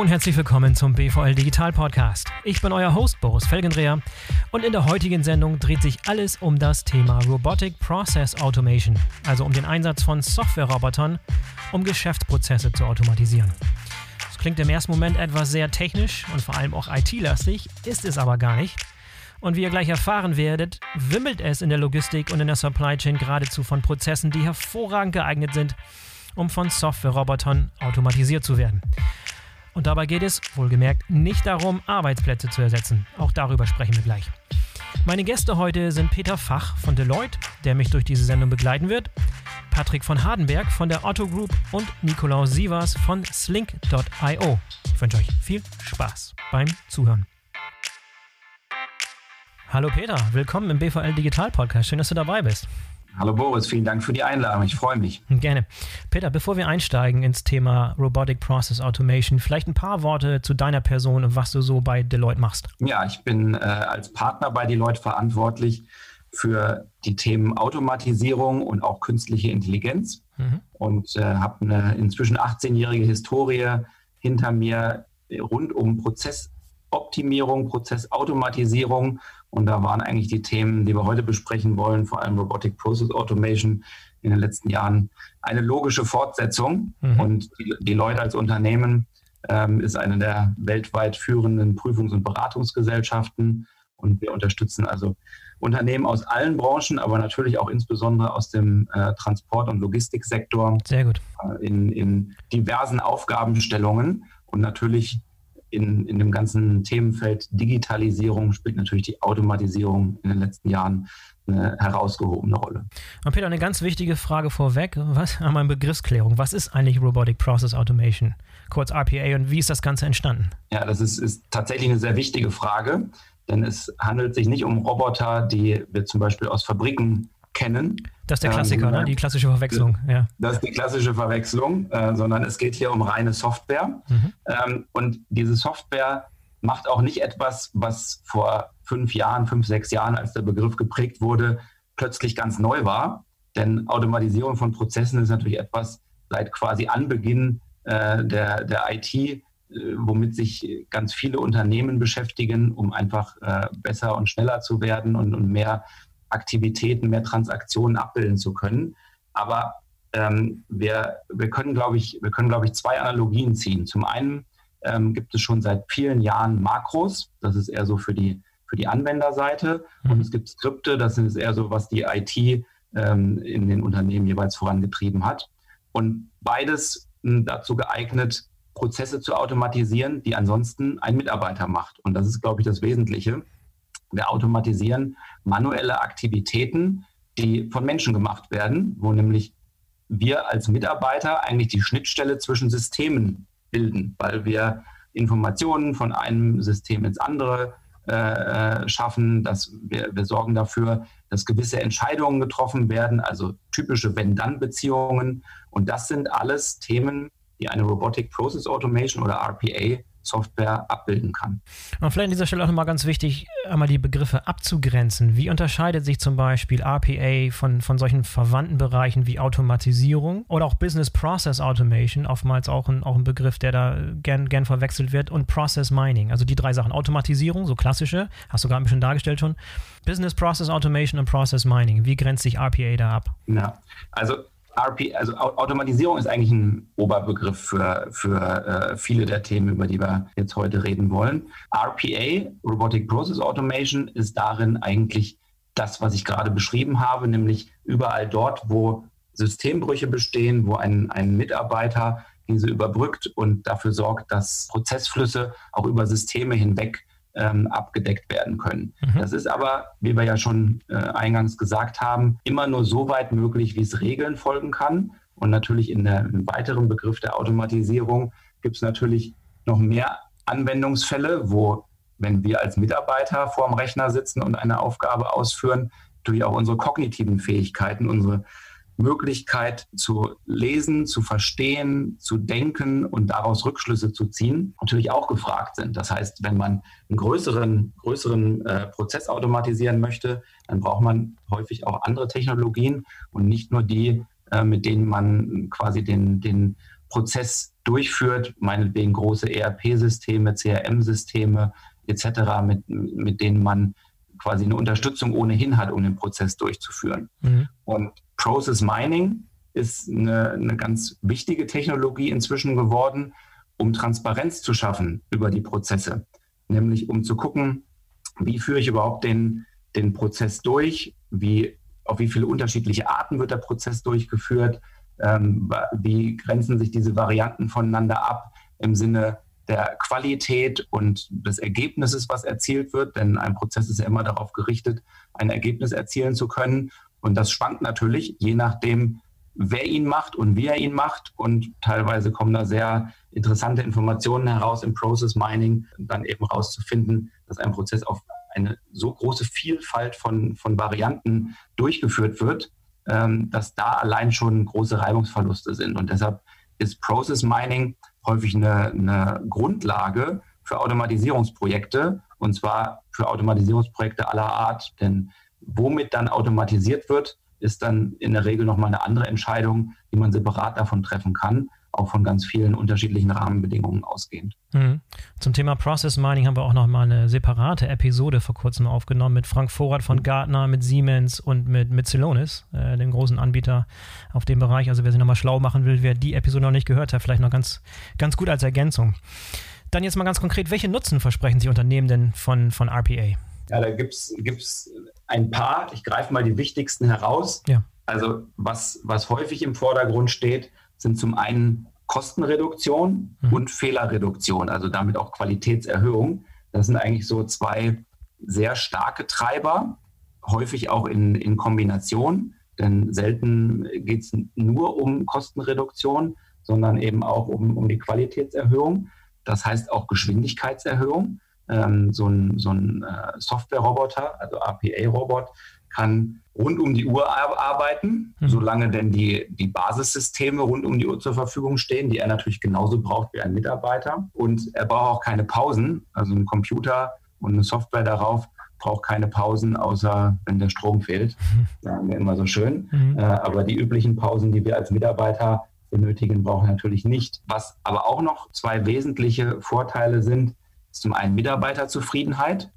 Und herzlich willkommen zum BVL Digital Podcast. Ich bin euer Host Boris Felgendreher und in der heutigen Sendung dreht sich alles um das Thema Robotic Process Automation, also um den Einsatz von Software-Robotern, um Geschäftsprozesse zu automatisieren. Das klingt im ersten Moment etwas sehr technisch und vor allem auch IT-lastig, ist es aber gar nicht. Und wie ihr gleich erfahren werdet, wimmelt es in der Logistik und in der Supply Chain geradezu von Prozessen, die hervorragend geeignet sind, um von Software-Robotern automatisiert zu werden. Und dabei geht es, wohlgemerkt, nicht darum, Arbeitsplätze zu ersetzen. Auch darüber sprechen wir gleich. Meine Gäste heute sind Peter Fach von Deloitte, der mich durch diese Sendung begleiten wird, Patrick von Hardenberg von der Otto Group und Nikolaus Sievers von Slink.io. Ich wünsche euch viel Spaß beim Zuhören. Hallo Peter, willkommen im BVL Digital Podcast. Schön, dass du dabei bist. Hallo Boris, vielen Dank für die Einladung. Ich freue mich. Gerne. Peter, bevor wir einsteigen ins Thema Robotic Process Automation, vielleicht ein paar Worte zu deiner Person und was du so bei Deloitte machst. Ja, ich bin äh, als Partner bei Deloitte verantwortlich für die Themen Automatisierung und auch künstliche Intelligenz mhm. und äh, habe eine inzwischen 18-jährige Historie hinter mir rund um Prozessoptimierung, Prozessautomatisierung und da waren eigentlich die Themen, die wir heute besprechen wollen, vor allem Robotic Process Automation in den letzten Jahren, eine logische Fortsetzung. Mhm. Und die, die, Leute als Unternehmen ähm, ist eine der weltweit führenden Prüfungs- und Beratungsgesellschaften. Und wir unterstützen also Unternehmen aus allen Branchen, aber natürlich auch insbesondere aus dem äh, Transport- und Logistiksektor. Sehr gut. Äh, in, in diversen Aufgabenstellungen und natürlich in, in dem ganzen Themenfeld Digitalisierung spielt natürlich die Automatisierung in den letzten Jahren eine herausgehobene Rolle. Und Peter, eine ganz wichtige Frage vorweg. Was einmal Begriffsklärung. Was ist eigentlich Robotic Process Automation? Kurz RPA und wie ist das Ganze entstanden? Ja, das ist, ist tatsächlich eine sehr wichtige Frage, denn es handelt sich nicht um Roboter, die wir zum Beispiel aus Fabriken kennen. Das ist der Klassiker, ähm, ne? die klassische Verwechslung. Ja. Das ist die klassische Verwechslung, äh, sondern es geht hier um reine Software. Mhm. Ähm, und diese Software macht auch nicht etwas, was vor fünf Jahren, fünf, sechs Jahren, als der Begriff geprägt wurde, plötzlich ganz neu war. Denn Automatisierung von Prozessen ist natürlich etwas seit quasi Anbeginn äh, der, der IT, äh, womit sich ganz viele Unternehmen beschäftigen, um einfach äh, besser und schneller zu werden und, und mehr Aktivitäten, mehr Transaktionen abbilden zu können. Aber ähm, wir, wir können, glaube ich, wir können, glaube ich, zwei Analogien ziehen. Zum einen ähm, gibt es schon seit vielen Jahren Makros, das ist eher so für die, für die Anwenderseite. Mhm. Und es gibt Skripte, das ist eher so, was die IT ähm, in den Unternehmen jeweils vorangetrieben hat. Und beides hm, dazu geeignet, Prozesse zu automatisieren, die ansonsten ein Mitarbeiter macht. Und das ist, glaube ich, das Wesentliche. Wir automatisieren manuelle Aktivitäten, die von Menschen gemacht werden, wo nämlich wir als Mitarbeiter eigentlich die Schnittstelle zwischen Systemen bilden, weil wir Informationen von einem System ins andere äh, äh schaffen, dass wir, wir sorgen dafür, dass gewisse Entscheidungen getroffen werden, also typische Wenn-Dann-Beziehungen. Und das sind alles Themen, die eine Robotic Process Automation oder RPA Software abbilden kann. Und vielleicht an dieser Stelle auch nochmal ganz wichtig, einmal die Begriffe abzugrenzen. Wie unterscheidet sich zum Beispiel RPA von, von solchen verwandten Bereichen wie Automatisierung oder auch Business Process Automation, oftmals auch ein, auch ein Begriff, der da gern, gern verwechselt wird, und Process Mining. Also die drei Sachen. Automatisierung, so klassische, hast du gerade ein bisschen dargestellt schon. Business Process Automation und Process Mining. Wie grenzt sich RPA da ab? Ja, also RP, also Automatisierung ist eigentlich ein Oberbegriff für, für äh, viele der Themen, über die wir jetzt heute reden wollen. RPA, Robotic Process Automation, ist darin eigentlich das, was ich gerade beschrieben habe, nämlich überall dort, wo Systembrüche bestehen, wo ein, ein Mitarbeiter diese überbrückt und dafür sorgt, dass Prozessflüsse auch über Systeme hinweg ähm, abgedeckt werden können. Mhm. Das ist aber, wie wir ja schon äh, eingangs gesagt haben, immer nur so weit möglich, wie es Regeln folgen kann. Und natürlich in der, im weiteren Begriff der Automatisierung gibt es natürlich noch mehr Anwendungsfälle, wo, wenn wir als Mitarbeiter vor dem Rechner sitzen und eine Aufgabe ausführen, natürlich auch unsere kognitiven Fähigkeiten, unsere Möglichkeit zu lesen, zu verstehen, zu denken und daraus Rückschlüsse zu ziehen, natürlich auch gefragt sind. Das heißt, wenn man einen größeren, größeren äh, Prozess automatisieren möchte, dann braucht man häufig auch andere Technologien und nicht nur die, äh, mit denen man quasi den, den Prozess durchführt, meinetwegen große ERP-Systeme, CRM-Systeme etc., mit, mit denen man quasi eine Unterstützung ohnehin hat, um den Prozess durchzuführen. Mhm. Und Process Mining ist eine, eine ganz wichtige Technologie inzwischen geworden, um Transparenz zu schaffen über die Prozesse. Nämlich um zu gucken, wie führe ich überhaupt den, den Prozess durch, wie, auf wie viele unterschiedliche Arten wird der Prozess durchgeführt, ähm, wie grenzen sich diese Varianten voneinander ab im Sinne der Qualität und des Ergebnisses, was erzielt wird, denn ein Prozess ist ja immer darauf gerichtet, ein Ergebnis erzielen zu können. Und das schwankt natürlich, je nachdem, wer ihn macht und wie er ihn macht. Und teilweise kommen da sehr interessante Informationen heraus im Process Mining, dann eben herauszufinden, dass ein Prozess auf eine so große Vielfalt von, von Varianten durchgeführt wird, ähm, dass da allein schon große Reibungsverluste sind. Und deshalb ist Process Mining häufig eine, eine Grundlage für Automatisierungsprojekte und zwar für Automatisierungsprojekte aller Art. Denn womit dann automatisiert wird, ist dann in der Regel nochmal eine andere Entscheidung, die man separat davon treffen kann, auch von ganz vielen unterschiedlichen Rahmenbedingungen ausgehend. Mhm. Zum Thema Process Mining haben wir auch nochmal eine separate Episode vor kurzem aufgenommen mit Frank Vorrat von Gartner, mit Siemens und mit, mit Celonis, äh, dem großen Anbieter auf dem Bereich. Also wer sich nochmal schlau machen will, wer die Episode noch nicht gehört hat, vielleicht noch ganz, ganz gut als Ergänzung. Dann jetzt mal ganz konkret, welche Nutzen versprechen sich Unternehmen denn von, von RPA? Ja, da gibt es ein paar. Ich greife mal die wichtigsten heraus. Ja. Also was, was häufig im Vordergrund steht, sind zum einen Kostenreduktion mhm. und Fehlerreduktion, also damit auch Qualitätserhöhung. Das sind eigentlich so zwei sehr starke Treiber, häufig auch in, in Kombination, denn selten geht es nur um Kostenreduktion, sondern eben auch um, um die Qualitätserhöhung. Das heißt auch Geschwindigkeitserhöhung ähm, so ein, so ein äh, Software-Roboter, also RPA-Robot, kann rund um die Uhr arbeiten, mhm. solange denn die, die Basissysteme rund um die Uhr zur Verfügung stehen, die er natürlich genauso braucht wie ein Mitarbeiter. Und er braucht auch keine Pausen. Also ein Computer und eine Software darauf braucht keine Pausen, außer wenn der Strom fehlt. Mhm. Sagen wir immer so schön. Mhm. Äh, aber die üblichen Pausen, die wir als Mitarbeiter benötigen, brauchen wir natürlich nicht. Was aber auch noch zwei wesentliche Vorteile sind, zum einen Mitarbeiterzufriedenheit.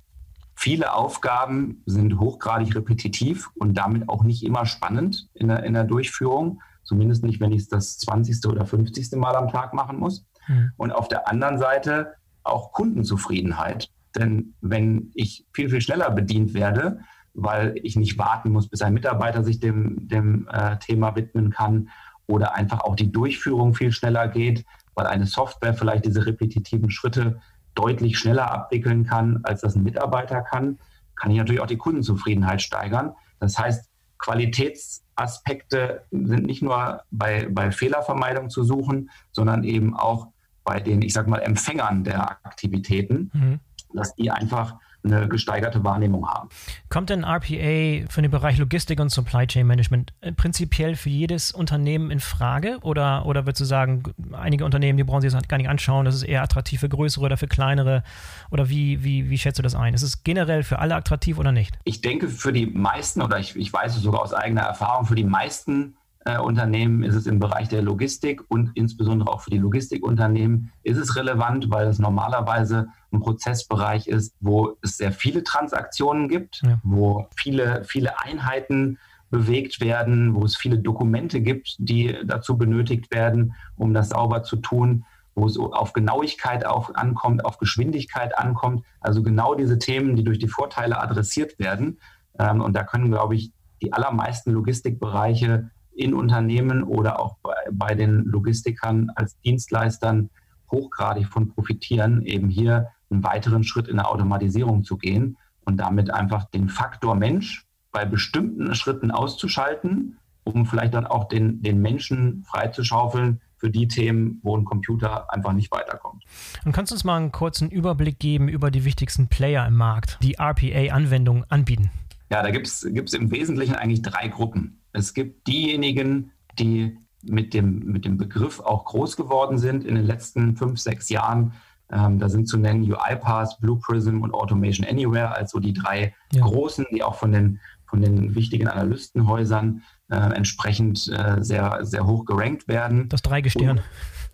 Viele Aufgaben sind hochgradig repetitiv und damit auch nicht immer spannend in der, in der Durchführung. Zumindest nicht, wenn ich es das 20. oder 50. Mal am Tag machen muss. Mhm. Und auf der anderen Seite auch Kundenzufriedenheit. Denn wenn ich viel, viel schneller bedient werde, weil ich nicht warten muss, bis ein Mitarbeiter sich dem, dem äh, Thema widmen kann oder einfach auch die Durchführung viel schneller geht, weil eine Software vielleicht diese repetitiven Schritte deutlich schneller abwickeln kann, als das ein Mitarbeiter kann, kann ich natürlich auch die Kundenzufriedenheit steigern. Das heißt, Qualitätsaspekte sind nicht nur bei, bei Fehlervermeidung zu suchen, sondern eben auch bei den, ich sag mal, Empfängern der Aktivitäten, mhm. dass die einfach eine gesteigerte Wahrnehmung haben. Kommt denn RPA für den Bereich Logistik und Supply Chain Management äh, prinzipiell für jedes Unternehmen in Frage? Oder, oder würdest du sagen, einige Unternehmen, die brauchen sich das gar nicht anschauen, das ist eher attraktiv für größere oder für kleinere? Oder wie, wie, wie schätzt du das ein? Ist es generell für alle attraktiv oder nicht? Ich denke, für die meisten, oder ich, ich weiß es sogar aus eigener Erfahrung, für die meisten äh, Unternehmen ist es im Bereich der Logistik und insbesondere auch für die Logistikunternehmen ist es relevant, weil es normalerweise ein Prozessbereich ist, wo es sehr viele Transaktionen gibt, ja. wo viele, viele Einheiten bewegt werden, wo es viele Dokumente gibt, die dazu benötigt werden, um das sauber zu tun, wo es auf Genauigkeit auch ankommt, auf Geschwindigkeit ankommt. Also genau diese Themen, die durch die Vorteile adressiert werden. Ähm, und da können, glaube ich, die allermeisten Logistikbereiche in Unternehmen oder auch bei, bei den Logistikern als Dienstleistern hochgradig von profitieren, eben hier einen weiteren Schritt in der Automatisierung zu gehen und damit einfach den Faktor Mensch bei bestimmten Schritten auszuschalten, um vielleicht dann auch den, den Menschen freizuschaufeln für die Themen, wo ein Computer einfach nicht weiterkommt. Und kannst du uns mal einen kurzen Überblick geben über die wichtigsten Player im Markt, die RPA-Anwendungen anbieten? Ja, da gibt es im Wesentlichen eigentlich drei Gruppen. Es gibt diejenigen, die mit dem, mit dem Begriff auch groß geworden sind in den letzten fünf, sechs Jahren. Ähm, da sind zu nennen UiPath, Blue Prism und Automation Anywhere, also die drei ja. großen, die auch von den, von den wichtigen Analystenhäusern äh, entsprechend äh, sehr, sehr hoch gerankt werden. Das Dreigestirn.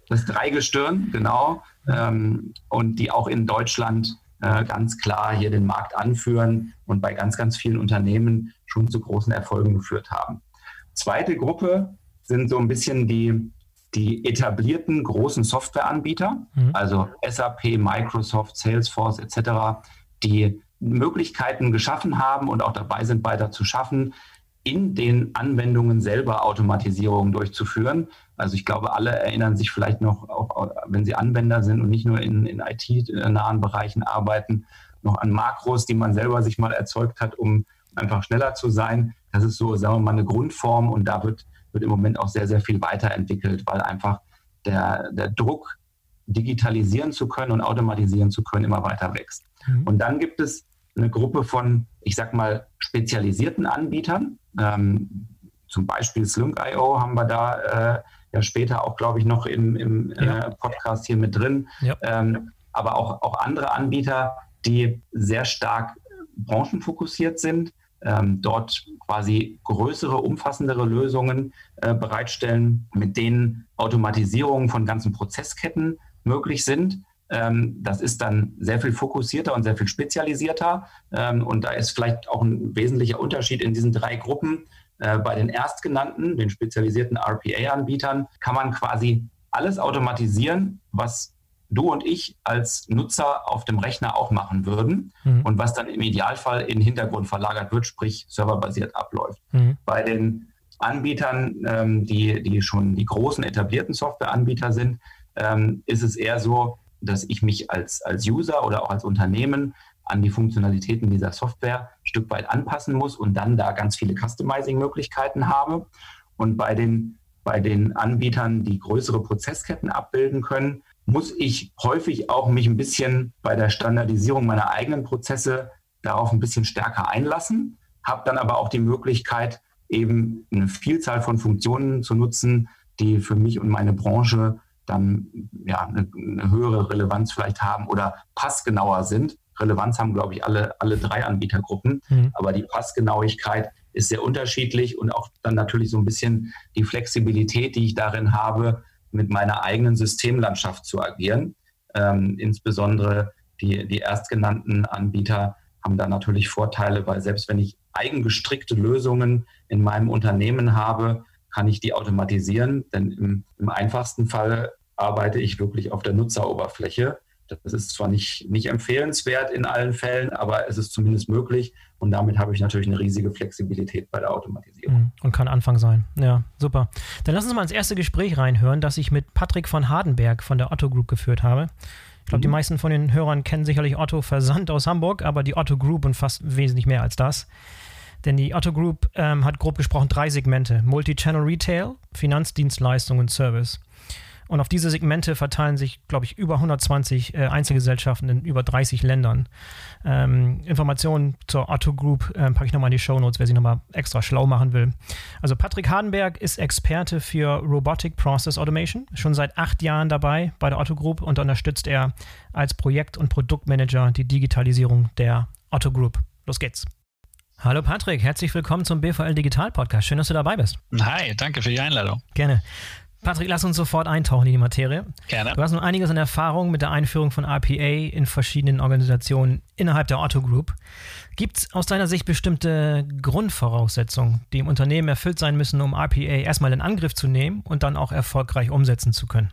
Das Dreigestirn, genau. Ähm, und die auch in Deutschland äh, ganz klar hier den Markt anführen und bei ganz, ganz vielen Unternehmen schon zu großen Erfolgen geführt haben. Zweite Gruppe sind so ein bisschen die, die etablierten großen Softwareanbieter, mhm. also SAP, Microsoft, Salesforce etc., die Möglichkeiten geschaffen haben und auch dabei sind, weiter zu schaffen, in den Anwendungen selber Automatisierungen durchzuführen. Also ich glaube, alle erinnern sich vielleicht noch, auch wenn sie Anwender sind und nicht nur in, in IT-nahen Bereichen arbeiten, noch an Makros, die man selber sich mal erzeugt hat, um einfach schneller zu sein. Das ist so, sagen wir mal, eine Grundform und da wird, wird im Moment auch sehr, sehr viel weiterentwickelt, weil einfach der, der Druck, digitalisieren zu können und automatisieren zu können, immer weiter wächst. Mhm. Und dann gibt es eine Gruppe von, ich sag mal, spezialisierten Anbietern. Ähm, zum Beispiel Slunk.io haben wir da äh, ja später auch, glaube ich, noch im, im äh, ja. äh, Podcast hier mit drin. Ja. Ähm, aber auch, auch andere Anbieter, die sehr stark branchenfokussiert sind, ähm, dort quasi größere, umfassendere Lösungen äh, bereitstellen, mit denen Automatisierungen von ganzen Prozessketten möglich sind. Ähm, das ist dann sehr viel fokussierter und sehr viel spezialisierter. Ähm, und da ist vielleicht auch ein wesentlicher Unterschied in diesen drei Gruppen. Äh, bei den erstgenannten, den spezialisierten RPA-Anbietern, kann man quasi alles automatisieren, was du und ich als Nutzer auf dem Rechner auch machen würden mhm. und was dann im Idealfall in den Hintergrund verlagert wird, sprich serverbasiert abläuft. Mhm. Bei den Anbietern, ähm, die, die schon die großen etablierten Softwareanbieter sind, ähm, ist es eher so, dass ich mich als, als User oder auch als Unternehmen an die Funktionalitäten dieser Software ein Stück weit anpassen muss und dann da ganz viele Customizing-Möglichkeiten habe. Und bei den, bei den Anbietern, die größere Prozessketten abbilden können, muss ich häufig auch mich ein bisschen bei der Standardisierung meiner eigenen Prozesse darauf ein bisschen stärker einlassen, habe dann aber auch die Möglichkeit, eben eine Vielzahl von Funktionen zu nutzen, die für mich und meine Branche dann ja, eine, eine, höhere Relevanz vielleicht haben oder passgenauer sind. Relevanz haben, glaube ich, alle, alle drei Anbietergruppen, mhm. aber die Passgenauigkeit ist sehr unterschiedlich und auch dann natürlich so ein bisschen die Flexibilität, die ich darin habe, mit meiner eigenen Systemlandschaft zu agieren. Ähm, insbesondere die, die erstgenannten Anbieter haben da natürlich Vorteile, weil selbst wenn ich eigengestrickte Lösungen in meinem Unternehmen habe, kann ich die automatisieren. Denn im, im einfachsten Fall arbeite ich wirklich auf der Nutzeroberfläche. Das ist zwar nicht, nicht empfehlenswert in allen Fällen, aber es ist zumindest möglich. Und damit habe ich natürlich eine riesige Flexibilität bei der Automatisierung. Mhm. Und kann Anfang sein. Ja, super. Dann lass uns mal ins erste Gespräch reinhören, das ich mit Patrick von Hardenberg von der Otto Group geführt habe. Ich glaube, mhm. die meisten von den Hörern kennen sicherlich Otto Versand aus Hamburg, aber die Otto Group und fast wesentlich mehr als das. Denn die Otto Group ähm, hat grob gesprochen drei Segmente: Multi-Channel Retail, Finanzdienstleistung und Service. Und auf diese Segmente verteilen sich, glaube ich, über 120 äh, Einzelgesellschaften in über 30 Ländern. Ähm, Informationen zur Otto Group äh, packe ich nochmal in die Show Notes, wer sich nochmal extra schlau machen will. Also Patrick Hardenberg ist Experte für Robotic Process Automation, schon seit acht Jahren dabei bei der Otto Group und unterstützt er als Projekt- und Produktmanager die Digitalisierung der Otto Group. Los geht's. Hallo Patrick, herzlich willkommen zum BVL Digital Podcast. Schön, dass du dabei bist. Hi, danke für die Einladung. Gerne. Patrick, lass uns sofort eintauchen in die Materie. Gerne. Du hast nun einiges an Erfahrung mit der Einführung von RPA in verschiedenen Organisationen innerhalb der Otto Group. Gibt es aus deiner Sicht bestimmte Grundvoraussetzungen, die im Unternehmen erfüllt sein müssen, um RPA erstmal in Angriff zu nehmen und dann auch erfolgreich umsetzen zu können?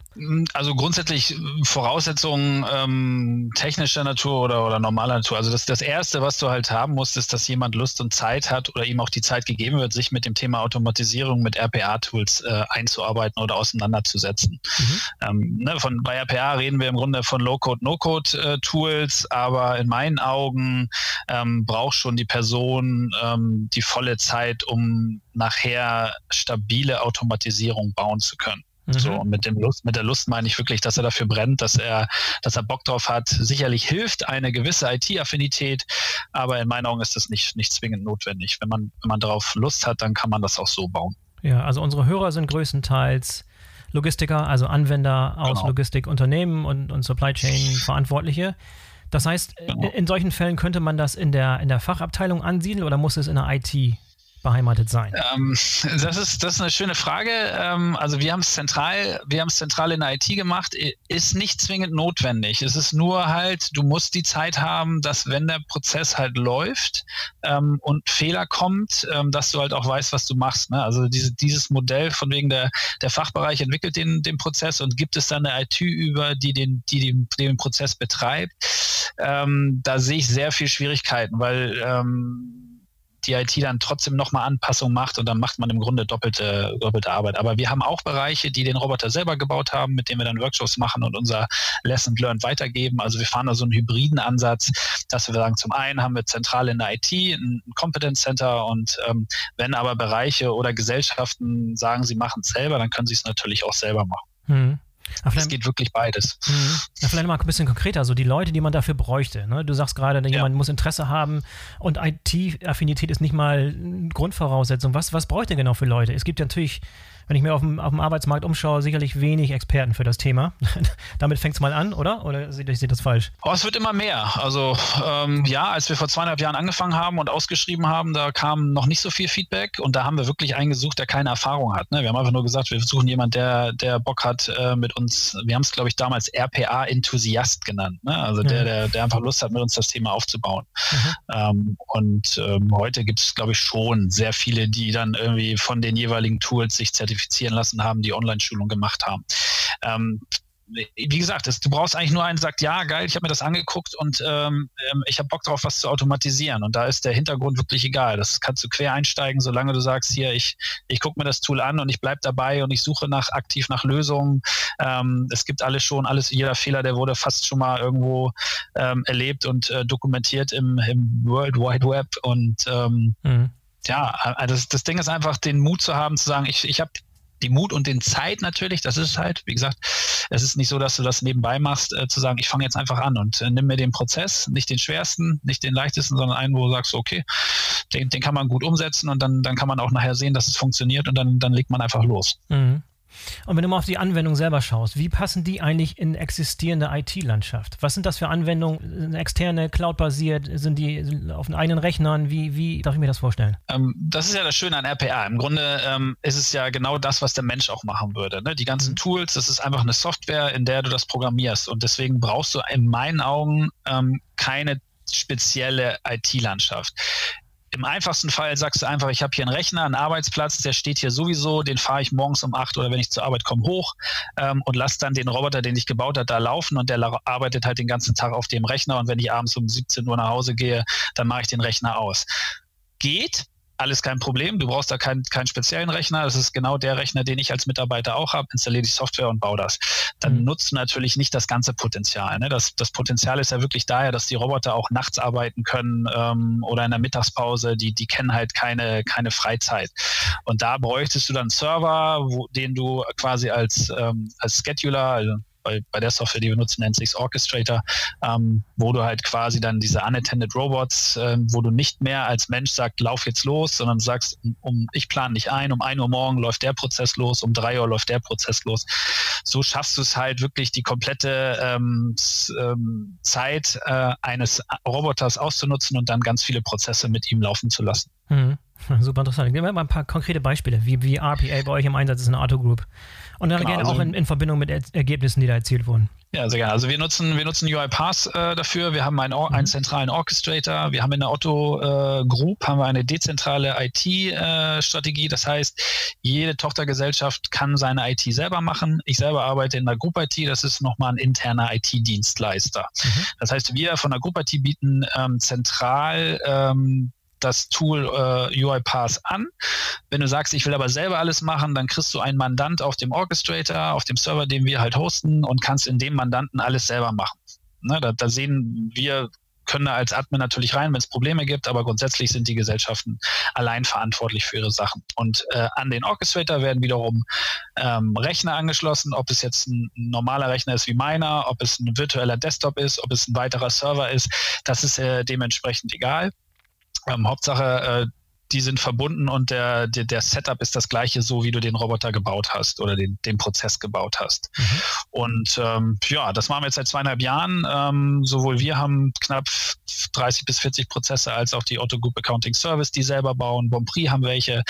Also grundsätzlich äh, Voraussetzungen ähm, technischer Natur oder, oder normaler Natur. Also das, das Erste, was du halt haben musst, ist, dass jemand Lust und Zeit hat oder ihm auch die Zeit gegeben wird, sich mit dem Thema Automatisierung mit RPA-Tools äh, einzuarbeiten oder auseinanderzusetzen. Mhm. Ähm, ne, von, bei RPA reden wir im Grunde von Low-Code, No-Code-Tools, äh, aber in meinen Augen ähm, braucht schon die Person ähm, die volle Zeit, um nachher stabile Automatisierung bauen zu können. Mhm. So, und mit dem Lust, mit der Lust meine ich wirklich, dass er dafür brennt, dass er, dass er Bock drauf hat. Sicherlich hilft eine gewisse IT-Affinität, aber in meinen Augen ist das nicht, nicht zwingend notwendig. Wenn man, wenn man darauf Lust hat, dann kann man das auch so bauen. Ja, also unsere Hörer sind größtenteils Logistiker, also Anwender aus genau. Logistikunternehmen und, und Supply Chain Verantwortliche. Das heißt, genau. in solchen Fällen könnte man das in der, in der Fachabteilung ansiedeln oder muss es in der IT beheimatet sein? Ähm, das, ist, das ist eine schöne Frage. Ähm, also wir haben es zentral, wir haben es zentral in der IT gemacht, ist nicht zwingend notwendig. Es ist nur halt, du musst die Zeit haben, dass wenn der Prozess halt läuft ähm, und Fehler kommt, ähm, dass du halt auch weißt, was du machst. Ne? Also diese, dieses Modell von wegen der, der Fachbereich entwickelt den, den Prozess und gibt es dann eine IT über, die den, die den, den Prozess betreibt. Ähm, da sehe ich sehr viel Schwierigkeiten, weil ähm, die IT dann trotzdem nochmal Anpassungen macht und dann macht man im Grunde doppelte, doppelte Arbeit. Aber wir haben auch Bereiche, die den Roboter selber gebaut haben, mit denen wir dann Workshops machen und unser Lesson Learned weitergeben. Also wir fahren da so einen hybriden Ansatz, dass wir sagen, zum einen haben wir zentral in der IT ein Competence Center und ähm, wenn aber Bereiche oder Gesellschaften sagen, sie machen es selber, dann können sie es natürlich auch selber machen. Mhm. Es geht wirklich beides. Mhm. Ja, vielleicht mal ein bisschen konkreter, so die Leute, die man dafür bräuchte. Ne? Du sagst gerade, ja. jemand muss Interesse haben und IT-Affinität ist nicht mal Grundvoraussetzung. Was, was bräuchte genau für Leute? Es gibt ja natürlich wenn ich mir auf dem, auf dem Arbeitsmarkt umschaue, sicherlich wenig Experten für das Thema. Damit fängt es mal an, oder? Oder sehe ich das falsch? Oh, es wird immer mehr. Also ähm, ja, als wir vor zweieinhalb Jahren angefangen haben und ausgeschrieben haben, da kam noch nicht so viel Feedback und da haben wir wirklich einen gesucht, der keine Erfahrung hat. Ne? Wir haben einfach nur gesagt, wir suchen jemanden, der, der Bock hat äh, mit uns, wir haben es, glaube ich, damals RPA-Enthusiast genannt. Ne? Also mhm. der, der, der einfach Lust hat, mit uns das Thema aufzubauen. Mhm. Ähm, und ähm, heute gibt es, glaube ich, schon sehr viele, die dann irgendwie von den jeweiligen Tools sich zertifizieren zertifizieren lassen haben, die Online-Schulung gemacht haben. Ähm, wie gesagt, das, du brauchst eigentlich nur einen, sagt, ja, geil, ich habe mir das angeguckt und ähm, ähm ich habe Bock darauf, was zu automatisieren. Und da ist der Hintergrund wirklich egal. Das kannst du quer einsteigen, solange du sagst, hier, ich, ich gucke mir das Tool an und ich bleibe dabei und ich suche nach aktiv nach Lösungen. Ähm, es gibt alles schon, alles, jeder Fehler, der wurde fast schon mal irgendwo ähm, erlebt und äh, dokumentiert im, im World Wide Web. Und ähm, mhm ja, also das, das Ding ist einfach, den Mut zu haben, zu sagen, ich, ich habe die Mut und den Zeit natürlich, das ist halt, wie gesagt, es ist nicht so, dass du das nebenbei machst, äh, zu sagen, ich fange jetzt einfach an und äh, nimm mir den Prozess, nicht den schwersten, nicht den leichtesten, sondern einen, wo du sagst, okay, den, den kann man gut umsetzen und dann, dann kann man auch nachher sehen, dass es funktioniert und dann, dann legt man einfach los. Mhm. Und wenn du mal auf die Anwendung selber schaust, wie passen die eigentlich in existierende IT-Landschaft? Was sind das für Anwendungen? Externe, cloud-basiert? Sind die auf den eigenen Rechnern? Wie, wie darf ich mir das vorstellen? Ähm, das ist ja das Schöne an RPA. Im Grunde ähm, ist es ja genau das, was der Mensch auch machen würde. Ne? Die ganzen mhm. Tools, das ist einfach eine Software, in der du das programmierst. Und deswegen brauchst du in meinen Augen ähm, keine spezielle IT-Landschaft. Im einfachsten Fall sagst du einfach, ich habe hier einen Rechner, einen Arbeitsplatz, der steht hier sowieso, den fahre ich morgens um acht oder wenn ich zur Arbeit komme hoch ähm, und lasse dann den Roboter, den ich gebaut habe, da laufen und der arbeitet halt den ganzen Tag auf dem Rechner und wenn ich abends um 17 Uhr nach Hause gehe, dann mache ich den Rechner aus. Geht, alles kein Problem. Du brauchst da keinen, keinen speziellen Rechner. Das ist genau der Rechner, den ich als Mitarbeiter auch habe. Installiere die Software und baue das. Dann mhm. nutzt du natürlich nicht das ganze Potenzial. Ne? Das, das Potenzial ist ja wirklich daher, dass die Roboter auch nachts arbeiten können ähm, oder in der Mittagspause. Die, die kennen halt keine, keine Freizeit. Und da bräuchtest du dann einen Server, wo, den du quasi als, ähm, als Scheduler, also bei, bei der Software, die wir nutzen, nennt sich Orchestrator, ähm, wo du halt quasi dann diese unattended Robots, ähm, wo du nicht mehr als Mensch sagst, lauf jetzt los, sondern sagst, um, ich plane nicht ein, um ein Uhr morgen läuft der Prozess los, um drei Uhr läuft der Prozess los. So schaffst du es halt wirklich die komplette ähm, ähm, Zeit äh, eines Roboters auszunutzen und dann ganz viele Prozesse mit ihm laufen zu lassen. Mhm. Super interessant. Nehmen wir mal ein paar konkrete Beispiele, wie, wie RPA bei euch im Einsatz ist in der Auto Group. Und dann genau, gerne also, auch in, in, Verbindung mit er Ergebnissen, die da erzielt wurden. Ja, sehr gerne. Also wir nutzen, wir nutzen UiPath äh, dafür. Wir haben einen, mhm. einen zentralen Orchestrator. Wir haben in der Otto äh, Group haben wir eine dezentrale IT-Strategie. Äh, das heißt, jede Tochtergesellschaft kann seine IT selber machen. Ich selber arbeite in der Group IT. Das ist nochmal ein interner IT-Dienstleister. Mhm. Das heißt, wir von der Group IT bieten ähm, zentral ähm, das Tool äh, UiPath an. Wenn du sagst, ich will aber selber alles machen, dann kriegst du einen Mandant auf dem Orchestrator, auf dem Server, den wir halt hosten und kannst in dem Mandanten alles selber machen. Ne, da, da sehen wir können da als Admin natürlich rein, wenn es Probleme gibt, aber grundsätzlich sind die Gesellschaften allein verantwortlich für ihre Sachen. Und äh, an den Orchestrator werden wiederum ähm, Rechner angeschlossen, ob es jetzt ein, normaler Rechner ist wie meiner, ob es ein virtueller Desktop ist, ob es ein weiterer Server ist, das ist äh, dementsprechend egal. Ähm, Hauptsache, äh, die sind verbunden und der, der, der, Setup ist das gleiche, so wie du den Roboter gebaut hast oder den, den Prozess gebaut hast. Mhm. Und ähm, ja, das machen wir jetzt seit zweieinhalb Jahren. Ähm, sowohl wir haben knapp 30 bis 40 Prozesse als auch die Otto Group Accounting Service, die selber bauen. Bonprix haben welche.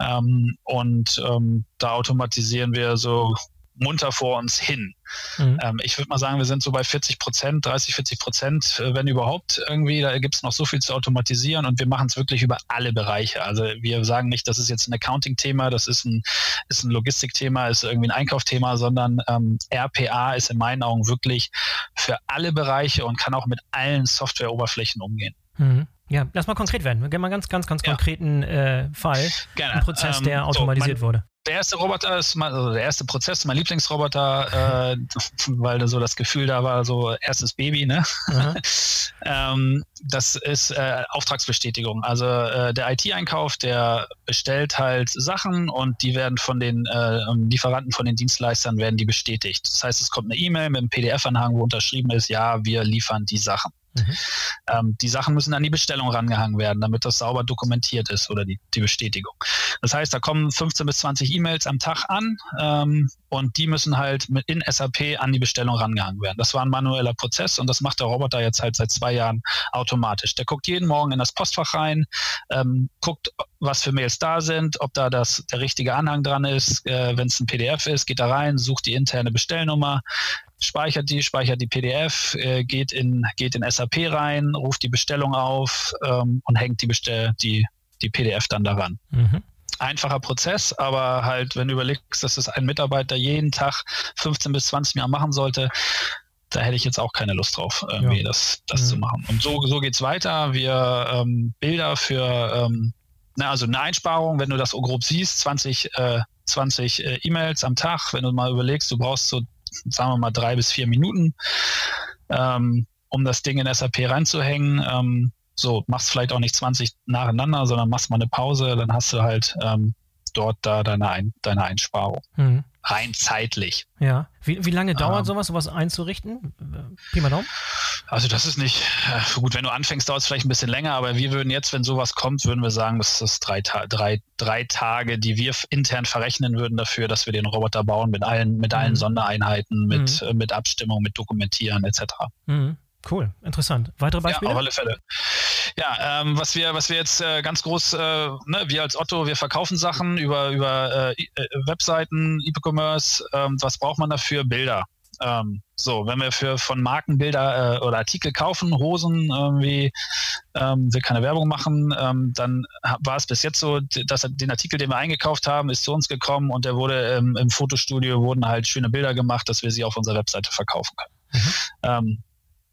Ähm, und ähm, da automatisieren wir so munter vor uns hin. Mhm. Ähm, ich würde mal sagen, wir sind so bei 40 Prozent, 30, 40 Prozent, äh, wenn überhaupt irgendwie. Da gibt es noch so viel zu automatisieren und wir machen es wirklich über alle Bereiche. Also wir sagen nicht, das ist jetzt ein Accounting-Thema, das ist ein, ist ein Logistik-Thema, ist irgendwie ein Einkaufsthema, sondern ähm, RPA ist in meinen Augen wirklich für alle Bereiche und kann auch mit allen Softwareoberflächen umgehen. Mhm. Ja, lass mal konkret werden. Wir gehen mal ganz, ganz, ganz ja. konkreten äh, Fall. Gerne. Ein Prozess, der ähm, automatisiert so, wurde der erste Roboter ist mal, also der erste Prozess, mein Lieblingsroboter, äh, weil da so das Gefühl da war, so erstes Baby, ne? ähm, das ist äh, Auftragsbestätigung. Also äh, der IT-Einkauf, der bestellt halt Sachen und die werden von den äh, Lieferanten, von den Dienstleistern werden die bestätigt. Das heißt, es kommt eine E-Mail mit einem PDF-Anhang, wo unterschrieben ist, ja, wir liefern die Sachen. Mhm. Ähm, die Sachen müssen an die Bestellung rangehangen werden, damit das sauber dokumentiert ist oder die, die Bestätigung. Das heißt, da kommen 15 bis 20 E-Mails am Tag an ähm, und die müssen halt mit in SAP an die Bestellung rangehangen werden. Das war ein manueller Prozess und das macht der Roboter jetzt halt seit zwei Jahren automatisch. Der guckt jeden Morgen in das Postfach rein, ähm, guckt, was für Mails da sind, ob da das der richtige Anhang dran ist. Äh, Wenn es ein PDF ist, geht da rein, sucht die interne Bestellnummer, speichert die, speichert die PDF, äh, geht, in, geht in SAP rein, ruft die Bestellung auf ähm, und hängt die, Bestell die, die PDF dann daran. Mhm. Einfacher Prozess, aber halt, wenn du überlegst, dass es ein Mitarbeiter jeden Tag 15 bis 20 Mal machen sollte, da hätte ich jetzt auch keine Lust drauf, irgendwie ja. das, das mhm. zu machen. Und so, so es weiter. Wir ähm, Bilder für, ähm, na, also eine Einsparung, wenn du das grob siehst, 20, äh, 20 äh, E-Mails am Tag, wenn du mal überlegst, du brauchst so sagen wir mal, drei bis vier Minuten, ähm, um das Ding in SAP reinzuhängen. Ähm, so, machst vielleicht auch nicht 20 nacheinander, sondern machst mal eine Pause, dann hast du halt ähm, dort da deine, Ein deine Einsparung. Mhm rein zeitlich. Ja. Wie, wie lange dauert ähm, sowas, sowas einzurichten? Pi mal Daumen? Also das ist nicht, äh, gut, wenn du anfängst, dauert es vielleicht ein bisschen länger, aber wir würden jetzt, wenn sowas kommt, würden wir sagen, das ist drei, drei, drei Tage, die wir intern verrechnen würden dafür, dass wir den Roboter bauen mit allen, mit allen mhm. Sondereinheiten, mit, mhm. mit Abstimmung, mit Dokumentieren etc. Mhm. Cool, interessant. Weitere Beispiele? Ja, auf alle Fälle. Ja, ähm, was wir, was wir jetzt äh, ganz groß, äh, ne, wir als Otto, wir verkaufen Sachen über, über äh, äh Webseiten, E-Commerce. Ähm, was braucht man dafür? Bilder. Ähm, so, wenn wir für von Marken Bilder äh, oder Artikel kaufen, Hosen, irgendwie, ähm, will keine Werbung machen, ähm, dann war es bis jetzt so, dass den Artikel, den wir eingekauft haben, ist zu uns gekommen und der wurde ähm, im Fotostudio wurden halt schöne Bilder gemacht, dass wir sie auf unserer Webseite verkaufen können. Mhm.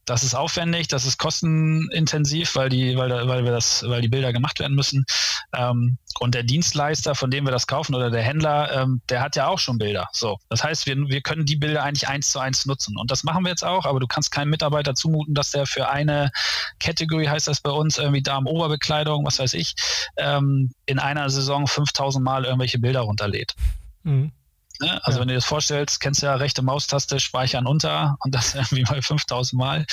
Das ist aufwendig, das ist kostenintensiv, weil die, weil, weil wir das, weil die Bilder gemacht werden müssen. Ähm, und der Dienstleister, von dem wir das kaufen oder der Händler, ähm, der hat ja auch schon Bilder. So, das heißt, wir, wir können die Bilder eigentlich eins zu eins nutzen. Und das machen wir jetzt auch. Aber du kannst keinem Mitarbeiter zumuten, dass der für eine Category heißt das bei uns irgendwie Damen-Oberbekleidung, was weiß ich, ähm, in einer Saison 5000 Mal irgendwelche Bilder runterlädt. Mhm. Ne? Also ja. wenn du dir das vorstellst, kennst du ja rechte Maustaste, speichern unter und das irgendwie mal 5000 Mal.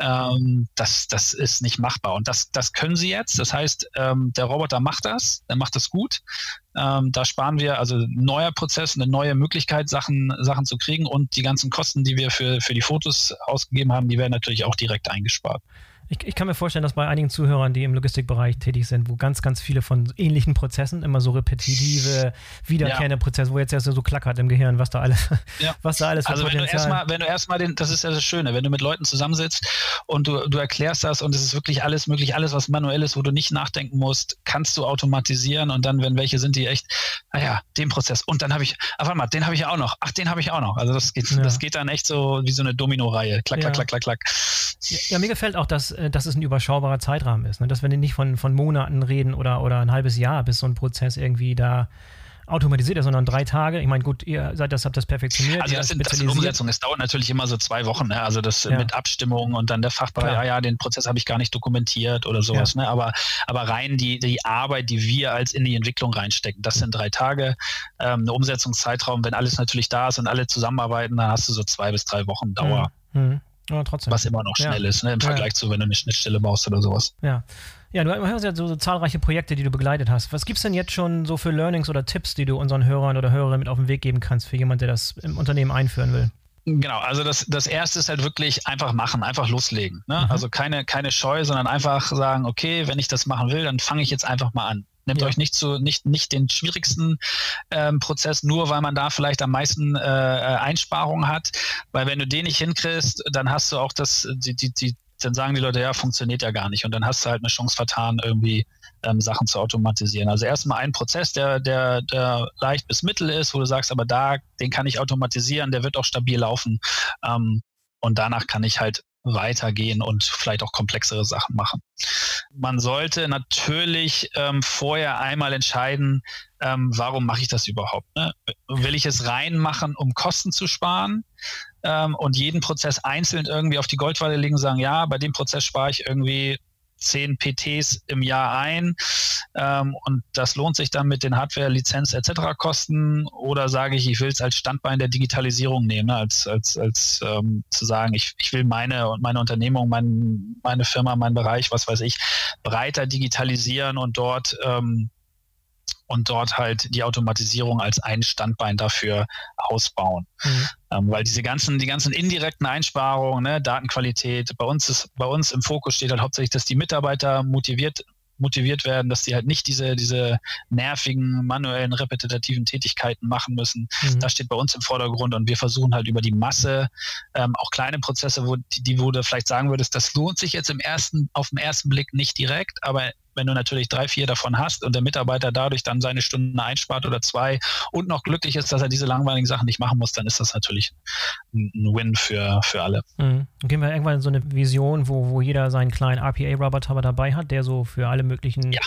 Ja. Ähm, das, das ist nicht machbar. Und das, das können sie jetzt. Das heißt, ähm, der Roboter macht das, der macht das gut. Ähm, da sparen wir also neuer Prozess, eine neue Möglichkeit, Sachen, Sachen zu kriegen und die ganzen Kosten, die wir für, für die Fotos ausgegeben haben, die werden natürlich auch direkt eingespart. Ich, ich, kann mir vorstellen, dass bei einigen Zuhörern, die im Logistikbereich tätig sind, wo ganz, ganz viele von ähnlichen Prozessen, immer so repetitive, wiederkehrende ja. Prozesse, wo jetzt erst so klackert im Gehirn, was da alles, ja. was da alles Also wenn du erstmal, wenn du erstmal den, das ist ja das Schöne, wenn du mit Leuten zusammensitzt und du, du erklärst das und es ist wirklich alles möglich, alles, was manuell ist, wo du nicht nachdenken musst, kannst du automatisieren und dann, wenn welche sind, die echt, naja, ah den Prozess. Und dann habe ich, ach warte mal, den habe ich ja auch noch. Ach, den habe ich auch noch. Also das geht, ja. das geht dann echt so wie so eine Domino-Reihe. Klack, klack, klack, klack, klack. Ja, mir gefällt auch, dass äh, dass es ein überschaubarer Zeitrahmen ist. Ne? Dass wir nicht von, von Monaten reden oder, oder ein halbes Jahr, bis so ein Prozess irgendwie da automatisiert ist, sondern drei Tage. Ich meine, gut, ihr seid das, habt das perfektioniert. Also das sind, das sind Umsetzungen. Es dauert natürlich immer so zwei Wochen. Ne? Also das ja. mit Abstimmung und dann der Fachbereich, ja, ja, den Prozess habe ich gar nicht dokumentiert oder sowas. Ja. Ne? Aber, aber rein die, die Arbeit, die wir als in die Entwicklung reinstecken, das sind drei Tage. Ähm, eine Umsetzungszeitraum, wenn alles natürlich da ist und alle zusammenarbeiten, dann hast du so zwei bis drei Wochen Dauer. Mhm. Mhm. Ja, trotzdem. Was immer noch schnell ja. ist, ne, im Vergleich ja. zu, wenn du eine Schnittstelle baust oder sowas. Ja. Ja, du hast ja so, so, zahlreiche Projekte, die du begleitet hast. Was gibt es denn jetzt schon so für Learnings oder Tipps, die du unseren Hörern oder Hörerinnen mit auf den Weg geben kannst für jemanden, der das im Unternehmen einführen will? Genau, also das, das erste ist halt wirklich einfach machen, einfach loslegen. Ne? Mhm. Also keine, keine Scheu, sondern einfach sagen, okay, wenn ich das machen will, dann fange ich jetzt einfach mal an. Nehmt ja. euch nicht zu nicht nicht den schwierigsten ähm, Prozess, nur weil man da vielleicht am meisten äh, äh Einsparungen hat, weil wenn du den nicht hinkriegst, dann hast du auch das die die die dann sagen die Leute, ja, funktioniert ja gar nicht. Und dann hast du halt eine Chance vertan, irgendwie ähm, Sachen zu automatisieren. Also erstmal ein Prozess, der, der, der leicht bis mittel ist, wo du sagst, aber da, den kann ich automatisieren, der wird auch stabil laufen. Ähm, und danach kann ich halt weitergehen und vielleicht auch komplexere Sachen machen. Man sollte natürlich ähm, vorher einmal entscheiden, ähm, warum mache ich das überhaupt? Ne? Will ich es reinmachen, um Kosten zu sparen? ähm, und jeden Prozess einzeln irgendwie auf die Goldwaage legen und sagen, ja, bei dem Prozess spare ich irgendwie 10 PTs im Jahr ein ähm, und das lohnt sich dann mit den Hardware, Lizenz etc. Kosten oder sage ich, ich will es als Standbein der Digitalisierung nehmen, ne? als, als, als ähm, zu sagen, ich, ich will meine und meine Unternehmung, mein, meine Firma, mein Bereich, was weiß ich, breiter digitalisieren und dort ähm, und dort halt die Automatisierung als ein Standbein dafür ausbauen. Mhm. Ähm, weil diese ganzen, die ganzen indirekten Einsparungen, ne, Datenqualität, bei uns ist, bei uns im Fokus steht halt hauptsächlich, dass die Mitarbeiter motiviert motiviert werden, dass sie halt nicht diese, diese nervigen, manuellen, repetitiven Tätigkeiten machen müssen. Mhm. Das steht bei uns im Vordergrund und wir versuchen halt über die Masse ähm, auch kleine Prozesse, wo die, die, wo du vielleicht sagen würdest, das lohnt sich jetzt im ersten, auf den ersten Blick nicht direkt, aber wenn du natürlich drei, vier davon hast und der Mitarbeiter dadurch dann seine Stunden einspart oder zwei und noch glücklich ist, dass er diese langweiligen Sachen nicht machen muss, dann ist das natürlich ein Win für, für alle. Mhm. Dann gehen wir irgendwann in so eine Vision, wo, wo jeder seinen kleinen RPA-Roboter dabei hat, der so für alle möglichen ja.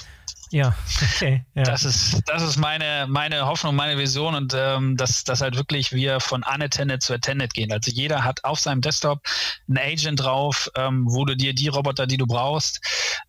Ja, okay. Ja. Das ist, das ist meine, meine Hoffnung, meine Vision und ähm, dass, dass halt wirklich wir von unattended zu attended gehen. Also jeder hat auf seinem Desktop einen Agent drauf, ähm, wo du dir die Roboter, die du brauchst,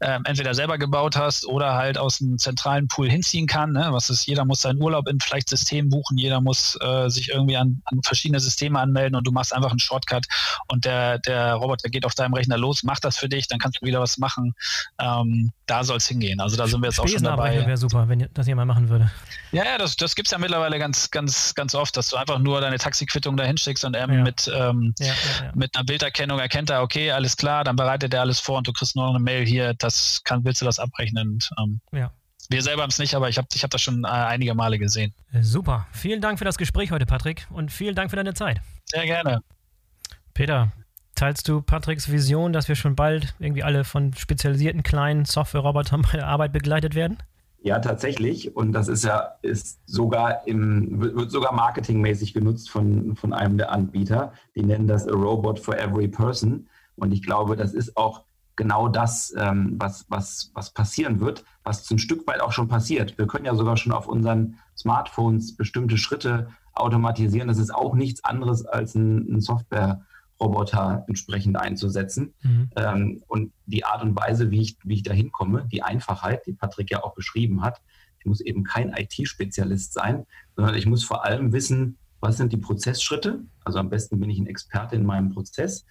ähm, entweder selber gebaut hast oder halt aus einem zentralen Pool hinziehen kann. Ne? Was ist, jeder muss seinen Urlaub in vielleicht System buchen, jeder muss äh, sich irgendwie an, an verschiedene Systeme anmelden und du machst einfach einen Shortcut und der, der Roboter geht auf deinem Rechner los, macht das für dich, dann kannst du wieder was machen. Ähm, da soll es hingehen. Also da sind wir jetzt auch schon dabei. wäre super, wenn das jemand machen würde. Ja, ja, das, das gibt es ja mittlerweile ganz, ganz, ganz oft, dass du einfach nur deine Taxiquittung da hinschickst und er ja. mit, ähm, ja, ja, mit einer Bilderkennung erkennt er, okay, alles klar, dann bereitet er alles vor und du kriegst nur noch eine Mail hier, das kann, willst du das abrechnen? Und, ähm, ja. Wir selber haben es nicht, aber ich habe ich hab das schon äh, einige Male gesehen. Äh, super. Vielen Dank für das Gespräch heute, Patrick, und vielen Dank für deine Zeit. Sehr gerne. Peter, Teilst du Patricks Vision, dass wir schon bald irgendwie alle von spezialisierten kleinen Software-Robotern bei der Arbeit begleitet werden? Ja, tatsächlich. Und das ist ja ist sogar im, wird sogar marketingmäßig genutzt von, von einem der Anbieter. Die nennen das a Robot for every person. Und ich glaube, das ist auch genau das, ähm, was, was, was passieren wird, was ein Stück weit auch schon passiert. Wir können ja sogar schon auf unseren Smartphones bestimmte Schritte automatisieren. Das ist auch nichts anderes als ein, ein Software- Roboter entsprechend einzusetzen. Mhm. Ähm, und die Art und Weise, wie ich, wie ich da hinkomme, die Einfachheit, die Patrick ja auch beschrieben hat, ich muss eben kein IT-Spezialist sein, sondern ich muss vor allem wissen, was sind die Prozessschritte. Also am besten bin ich ein Experte in meinem Prozess.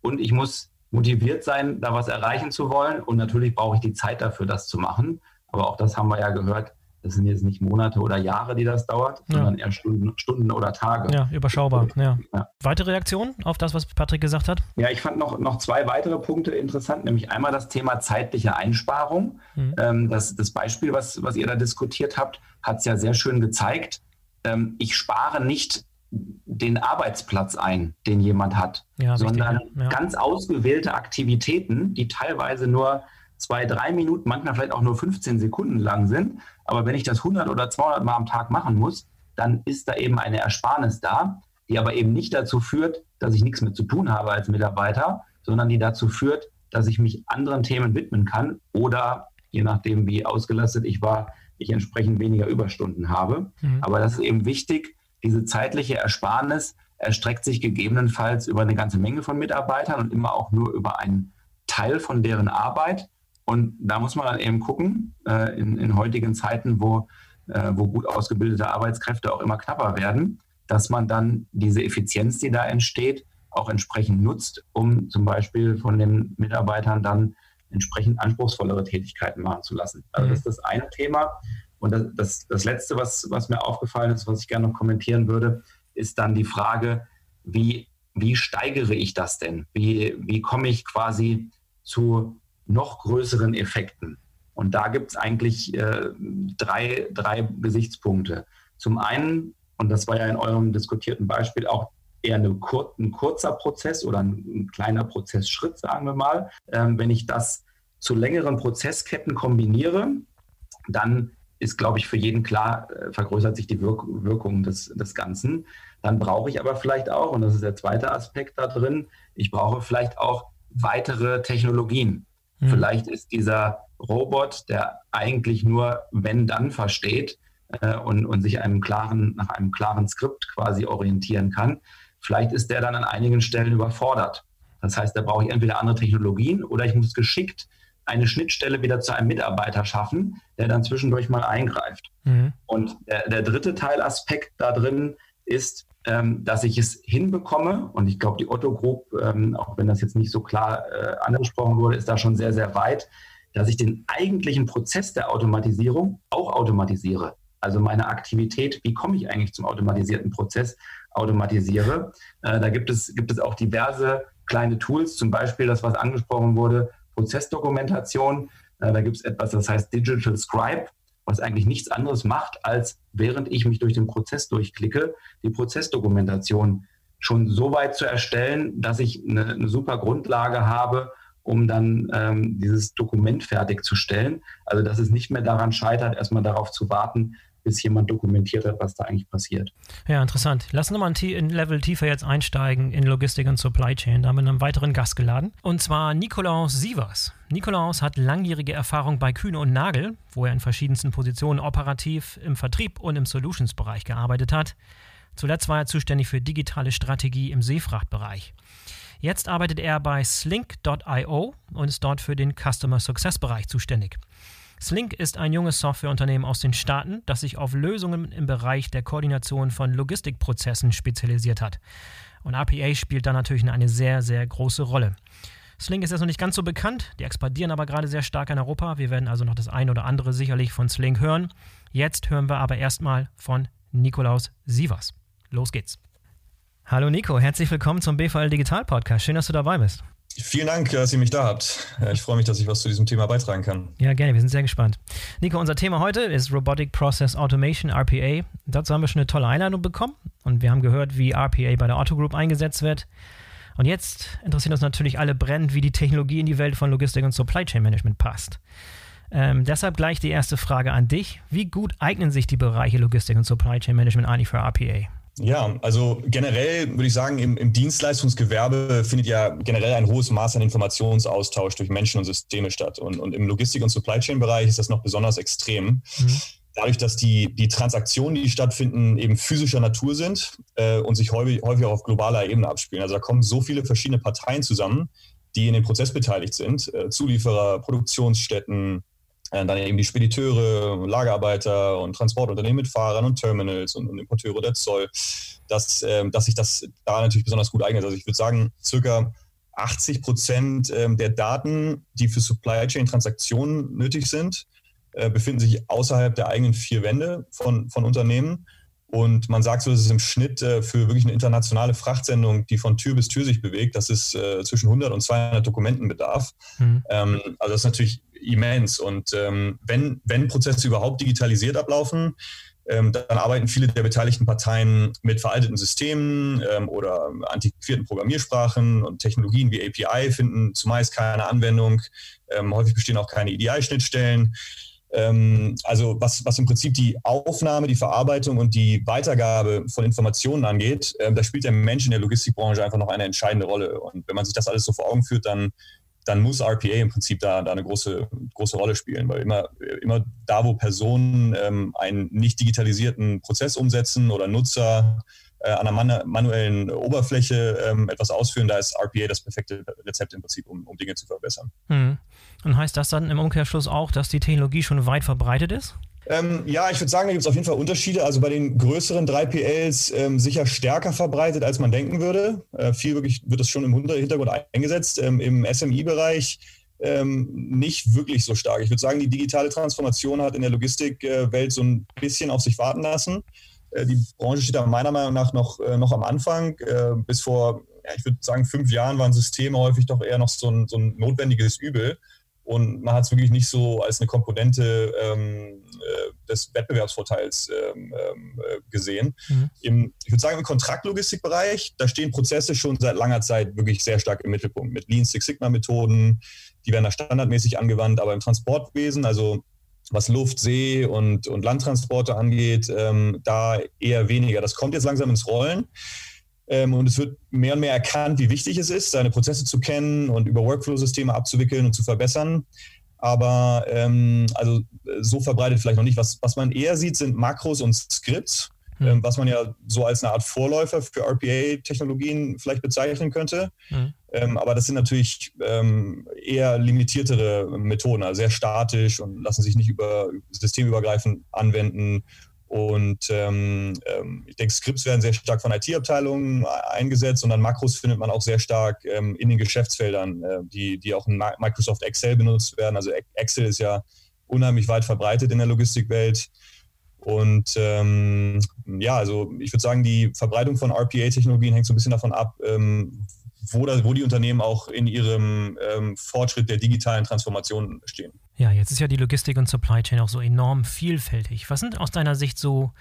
Und ich muss motiviert sein, da was erreichen zu wollen. Und natürlich brauche ich die Zeit dafür, das zu machen. Aber auch das haben wir ja gehört, das sind jetzt nicht Monate oder Jahre, die das dauert, ja. sondern eher Stunden, Stunden oder Tage. Ja, überschaubar. Ja. ja. Weitere Reaktionen auf das, was Patrick gesagt hat? Ja, ich fand noch, noch zwei weitere Punkte interessant, nämlich einmal das Thema zeitliche Einsparung. Mhm. Ähm, das, das Beispiel, was, was ihr da diskutiert habt, hat es ja sehr schön gezeigt. Ähm, ich spare nicht den Arbeitsplatz ein, den jemand hat, sondern richtig, ganz ausgewählte Aktivitäten, die teilweise nur zwei, drei Minuten, manchmal vielleicht auch nur 15 Sekunden lang sind. Aber wenn ich das 100 oder 200 Mal am Tag machen muss, dann ist da eben eine Ersparnis da, die aber eben nicht dazu führt, dass ich nichts mehr zu tun habe als Mitarbeiter, sondern die dazu führt, dass ich mich anderen Themen widmen kann oder je nachdem, wie ausgelastet ich war, ich entsprechend weniger Überstunden habe. Mhm. Aber das ist eben wichtig, diese zeitliche Ersparnis erstreckt sich gegebenenfalls über eine ganze Menge von Mitarbeitern und immer auch nur über einen Teil von deren Arbeit. Und da muss man dann eben gucken, äh, in, in, heutigen Zeiten, wo, äh, wo gut ausgebildete Arbeitskräfte auch immer knapper werden, dass man dann diese Effizienz, die da entsteht, auch entsprechend nutzt, um zum Beispiel von den Mitarbeitern dann entsprechend anspruchsvollere Tätigkeiten machen zu lassen. Also mhm. das ist das eine Thema. Und das, das, das Letzte, was, was mir aufgefallen ist, was ich gerne noch kommentieren würde, ist dann die Frage, wie, wie steigere ich das denn? Wie, wie komme ich quasi zu noch größeren Effekten? Und da gibt es eigentlich äh, drei, drei Gesichtspunkte. Zum einen, und das war ja in eurem diskutierten Beispiel auch eher eine kur ein kurzer Prozess oder ein, ein, kleiner Prozessschritt, sagen wir mal. Ähm, wenn ich das zu längeren Prozessketten kombiniere, dann ist, glaube ich, für jeden klar, äh, vergrößert sich die Wirk Wirkung des, des Ganzen. Dann brauche ich aber vielleicht auch, und das ist der zweite Aspekt da drin, ich brauche vielleicht auch weitere Technologien. Mhm. Vielleicht ist dieser Robot, der eigentlich nur wenn dann versteht äh, und, und sich einem klaren, nach einem klaren Skript quasi orientieren kann, vielleicht ist der dann an einigen Stellen überfordert. Das heißt, da brauche ich entweder andere Technologien oder ich muss geschickt eine Schnittstelle wieder zu einem Mitarbeiter schaffen, der dann zwischendurch mal eingreift. Mhm. Und der, der, dritte Teilaspekt da drin ist, ähm, dass ich es hinbekomme, und ich glaube, die Otto Group, ähm, auch wenn das jetzt nicht so klar äh, angesprochen wurde, ist da schon sehr, sehr weit, dass ich den eigentlichen Prozess der Automatisierung auch automatisiere. Also meine Aktivität, wie komme ich eigentlich zum automatisierten Prozess, automatisiere. Äh, da gibt es, gibt es auch diverse kleine Tools, zum Beispiel das, was angesprochen wurde, Prozessdokumentation. Äh, da gibt es etwas, das heißt Digital Scribe, was eigentlich nichts anderes macht, als während ich mich durch den Prozess durchklicke, die Prozessdokumentation schon so weit zu erstellen, dass ich eine, eine super Grundlage habe, um dann ähm, dieses Dokument fertigzustellen. Also dass es nicht mehr daran scheitert, erstmal darauf zu warten, bis jemand dokumentiert hat, was da eigentlich passiert. Ja, interessant. Lass uns mal ein Level tiefer jetzt einsteigen in Logistik und Supply Chain. Da haben wir einen weiteren Gast geladen. Und zwar Nikolaus Sievers. Nikolaus hat langjährige Erfahrung bei Kühne und Nagel, wo er in verschiedensten Positionen operativ im Vertrieb und im Solutions-Bereich gearbeitet hat. Zuletzt war er zuständig für digitale Strategie im Seefrachtbereich. Jetzt arbeitet er bei Slink.io und ist dort für den Customer Success Bereich zuständig. Slink ist ein junges Softwareunternehmen aus den Staaten, das sich auf Lösungen im Bereich der Koordination von Logistikprozessen spezialisiert hat. Und RPA spielt da natürlich eine sehr, sehr große Rolle. Slink ist jetzt noch nicht ganz so bekannt, die expandieren aber gerade sehr stark in Europa. Wir werden also noch das eine oder andere sicherlich von Slink hören. Jetzt hören wir aber erstmal von Nikolaus Sievers. Los geht's. Hallo Nico, herzlich willkommen zum BVL Digital Podcast. Schön, dass du dabei bist. Vielen Dank, dass ihr mich da habt. Ich freue mich, dass ich was zu diesem Thema beitragen kann. Ja, gerne. Wir sind sehr gespannt. Nico, unser Thema heute ist Robotic Process Automation, RPA. Dazu haben wir schon eine tolle Einladung bekommen und wir haben gehört, wie RPA bei der Auto Group eingesetzt wird. Und jetzt interessiert uns natürlich alle brennend, wie die Technologie in die Welt von Logistik und Supply Chain Management passt. Ähm, deshalb gleich die erste Frage an dich. Wie gut eignen sich die Bereiche Logistik und Supply Chain Management eigentlich für RPA? Ja, also generell würde ich sagen, im, im, Dienstleistungsgewerbe findet ja generell ein hohes Maß an Informationsaustausch durch Menschen und Systeme statt. Und, und im Logistik- und Supply Chain-Bereich ist das noch besonders extrem. Mhm. Dadurch, dass die, die Transaktionen, die stattfinden, eben physischer Natur sind äh, und sich häufig, häufig auch auf globaler Ebene abspielen. Also da kommen so viele verschiedene Parteien zusammen, die in dem Prozess beteiligt sind. Äh, Zulieferer, Produktionsstätten, dann eben die Spediteure, Lagerarbeiter und Transportunternehmen mit Fahrern und Terminals und, und Importeure der Zoll, dass, äh, dass sich das da natürlich besonders gut eignet. Also ich würde sagen, circa 80 Prozent ähm, der Daten, die für Supply Chain Transaktionen nötig sind, äh, befinden sich außerhalb der eigenen vier Wände von, von Unternehmen. Und man sagt so, dass es im Schnitt äh, für wirklich eine internationale Frachtsendung, die von Tür bis Tür sich bewegt, dass es äh, zwischen 100 und 200 Dokumenten bedarf. Mhm. Ähm, also das ist natürlich immens. Und ähm, wenn, wenn Prozesse überhaupt digitalisiert ablaufen, ähm, dann arbeiten viele der beteiligten Parteien mit veralteten Systemen ähm, oder antiquierten Programmiersprachen und Technologien wie API finden zumeist keine Anwendung. Ähm, häufig bestehen auch keine EDI-Schnittstellen. Ähm, also was, was im Prinzip die Aufnahme, die Verarbeitung und die Weitergabe von Informationen angeht, ähm, da spielt der Mensch in der Logistikbranche einfach noch eine entscheidende Rolle. Und wenn man sich das alles so vor Augen führt, dann dann muss RPA im Prinzip da, da eine große, große Rolle spielen, weil immer, immer da, wo Personen ähm, einen nicht digitalisierten Prozess umsetzen oder Nutzer äh, an einer manuellen Oberfläche ähm, etwas ausführen, da ist RPA das perfekte Rezept im Prinzip, um, um Dinge zu verbessern. Hm. Und heißt das dann im Umkehrschluss auch, dass die Technologie schon weit verbreitet ist? Ähm, ja, ich würde sagen, da gibt es auf jeden Fall Unterschiede. Also bei den größeren 3PLs ähm, sicher stärker verbreitet, als man denken würde. Äh, viel wirklich wird das schon im Hintergrund eingesetzt. Ähm, Im SMI-Bereich ähm, nicht wirklich so stark. Ich würde sagen, die digitale Transformation hat in der Logistikwelt so ein bisschen auf sich warten lassen. Äh, die Branche steht da meiner Meinung nach noch, äh, noch am Anfang. Äh, bis vor, ja, ich würde sagen, fünf Jahren waren Systeme häufig doch eher noch so ein, so ein notwendiges Übel. Und man hat es wirklich nicht so als eine Komponente ähm, des Wettbewerbsvorteils ähm, äh, gesehen. Mhm. Im, ich würde sagen, im Kontraktlogistikbereich, da stehen Prozesse schon seit langer Zeit wirklich sehr stark im Mittelpunkt mit Lean Six Sigma Methoden, die werden da standardmäßig angewandt, aber im Transportwesen, also was Luft, See und, und Landtransporte angeht, ähm, da eher weniger. Das kommt jetzt langsam ins Rollen. Ähm, und es wird mehr und mehr erkannt, wie wichtig es ist, seine Prozesse zu kennen und über Workflow-Systeme abzuwickeln und zu verbessern. Aber ähm, also so verbreitet vielleicht noch nicht. Was, was man eher sieht, sind Makros und Skripts, mhm. ähm, was man ja so als eine Art Vorläufer für RPA-Technologien vielleicht bezeichnen könnte. Mhm. Ähm, aber das sind natürlich ähm, eher limitiertere Methoden, also sehr statisch und lassen sich nicht über systemübergreifend anwenden. Und ähm, ähm ich denke, Skripts werden sehr stark von IT-Abteilungen eingesetzt und dann Makros findet man auch sehr stark ähm, in den Geschäftsfeldern, äh, die, die auch in Microsoft Excel benutzt werden. Also Excel ist ja unheimlich weit verbreitet in der Logistikwelt. Und ähm, ja, also ich würde sagen, die Verbreitung von RPA-Technologien hängt so ein bisschen davon ab, ähm, wo, da, wo die Unternehmen auch in ihrem ähm, Fortschritt der digitalen Transformation stehen. Ja, jetzt ist ja die Logistik und Supply Chain auch so enorm vielfältig. Was sind aus deiner Sicht so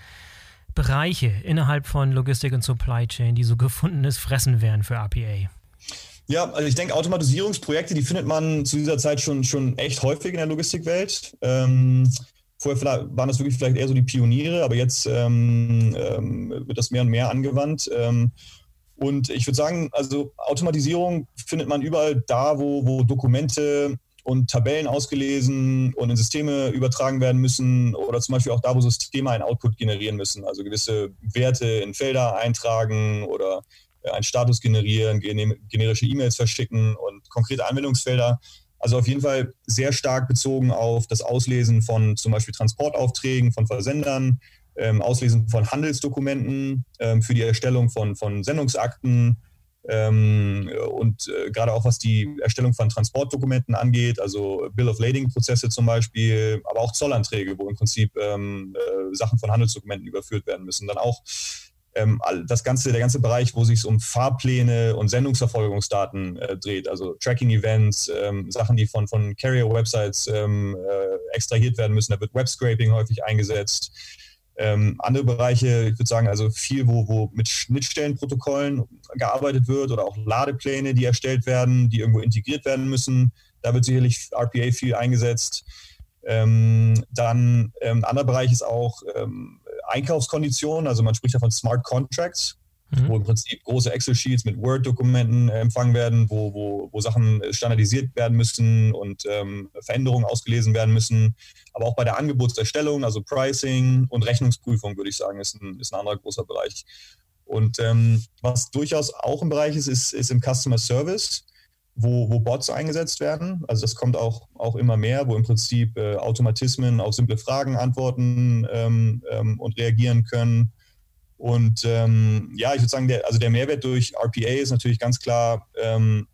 Bereiche innerhalb von Logistik und Supply Chain, die so gefundenes Fressen wären für RPA? Ja, also ich denke, Automatisierungsprojekte, die findet man zu dieser Zeit schon, schon echt häufig in der Logistikwelt. Ähm, vorher waren das wirklich vielleicht eher so die Pioniere, aber jetzt ähm, ähm, wird das mehr und mehr angewandt. Und ich würde sagen, also Automatisierung findet man überall da, wo, wo Dokumente und Tabellen ausgelesen und in Systeme übertragen werden müssen oder zum Beispiel auch da, wo Systeme einen Output generieren müssen, also gewisse Werte in Felder eintragen oder äh, einen Status generieren, generische E-Mails verschicken und konkrete Anwendungsfelder. Also auf jeden Fall sehr stark bezogen auf das Auslesen von zum Beispiel Transportaufträgen von Versendern, ähm, Auslesen von Handelsdokumenten ähm, für die Erstellung von, von Sendungsakten ähm, und äh, gerade auch was die Erstellung von Transportdokumenten angeht, also Bill of Lading-Prozesse zum Beispiel, aber auch Zollanträge, wo im Prinzip ähm, äh, Sachen von Handelsdokumenten überführt werden müssen. Dann auch ähm, das ganze, der ganze Bereich, wo sich um Fahrpläne und Sendungsverfolgungsdaten äh, dreht, also Tracking-Events, ähm, Sachen, die von, von Carrier-Websites ähm, äh, extrahiert werden müssen. Da wird Web-Scraping häufig eingesetzt. Ähm, andere Bereiche, ich würde sagen, also viel, wo, wo mit Schnittstellenprotokollen gearbeitet wird oder auch Ladepläne, die erstellt werden, die irgendwo integriert werden müssen. Da wird sicherlich RPA viel eingesetzt. Ähm, dann ähm, anderer Bereich ist auch ähm, Einkaufskonditionen, also man spricht ja von Smart Contracts mhm. wo im Prinzip große Excel-Sheets mit Word-Dokumenten empfangen werden, wo, wo, wo Sachen standardisiert werden müssen und ähm, Veränderungen ausgelesen werden müssen. Aber auch bei der Angebotserstellung, also Pricing und Rechnungsprüfung, würde ich sagen, ist ein, ist ein anderer großer Bereich. Und ähm, was durchaus auch ein Bereich ist, ist, ist im Customer Service, wo, wo Bots eingesetzt werden. Also das kommt auch, auch immer mehr, wo im Prinzip äh, Automatismen auf simple Fragen antworten ähm, ähm, und reagieren können. Und ähm, ja, ich würde sagen, der, also der Mehrwert durch RPA ist natürlich ganz klar, ähm,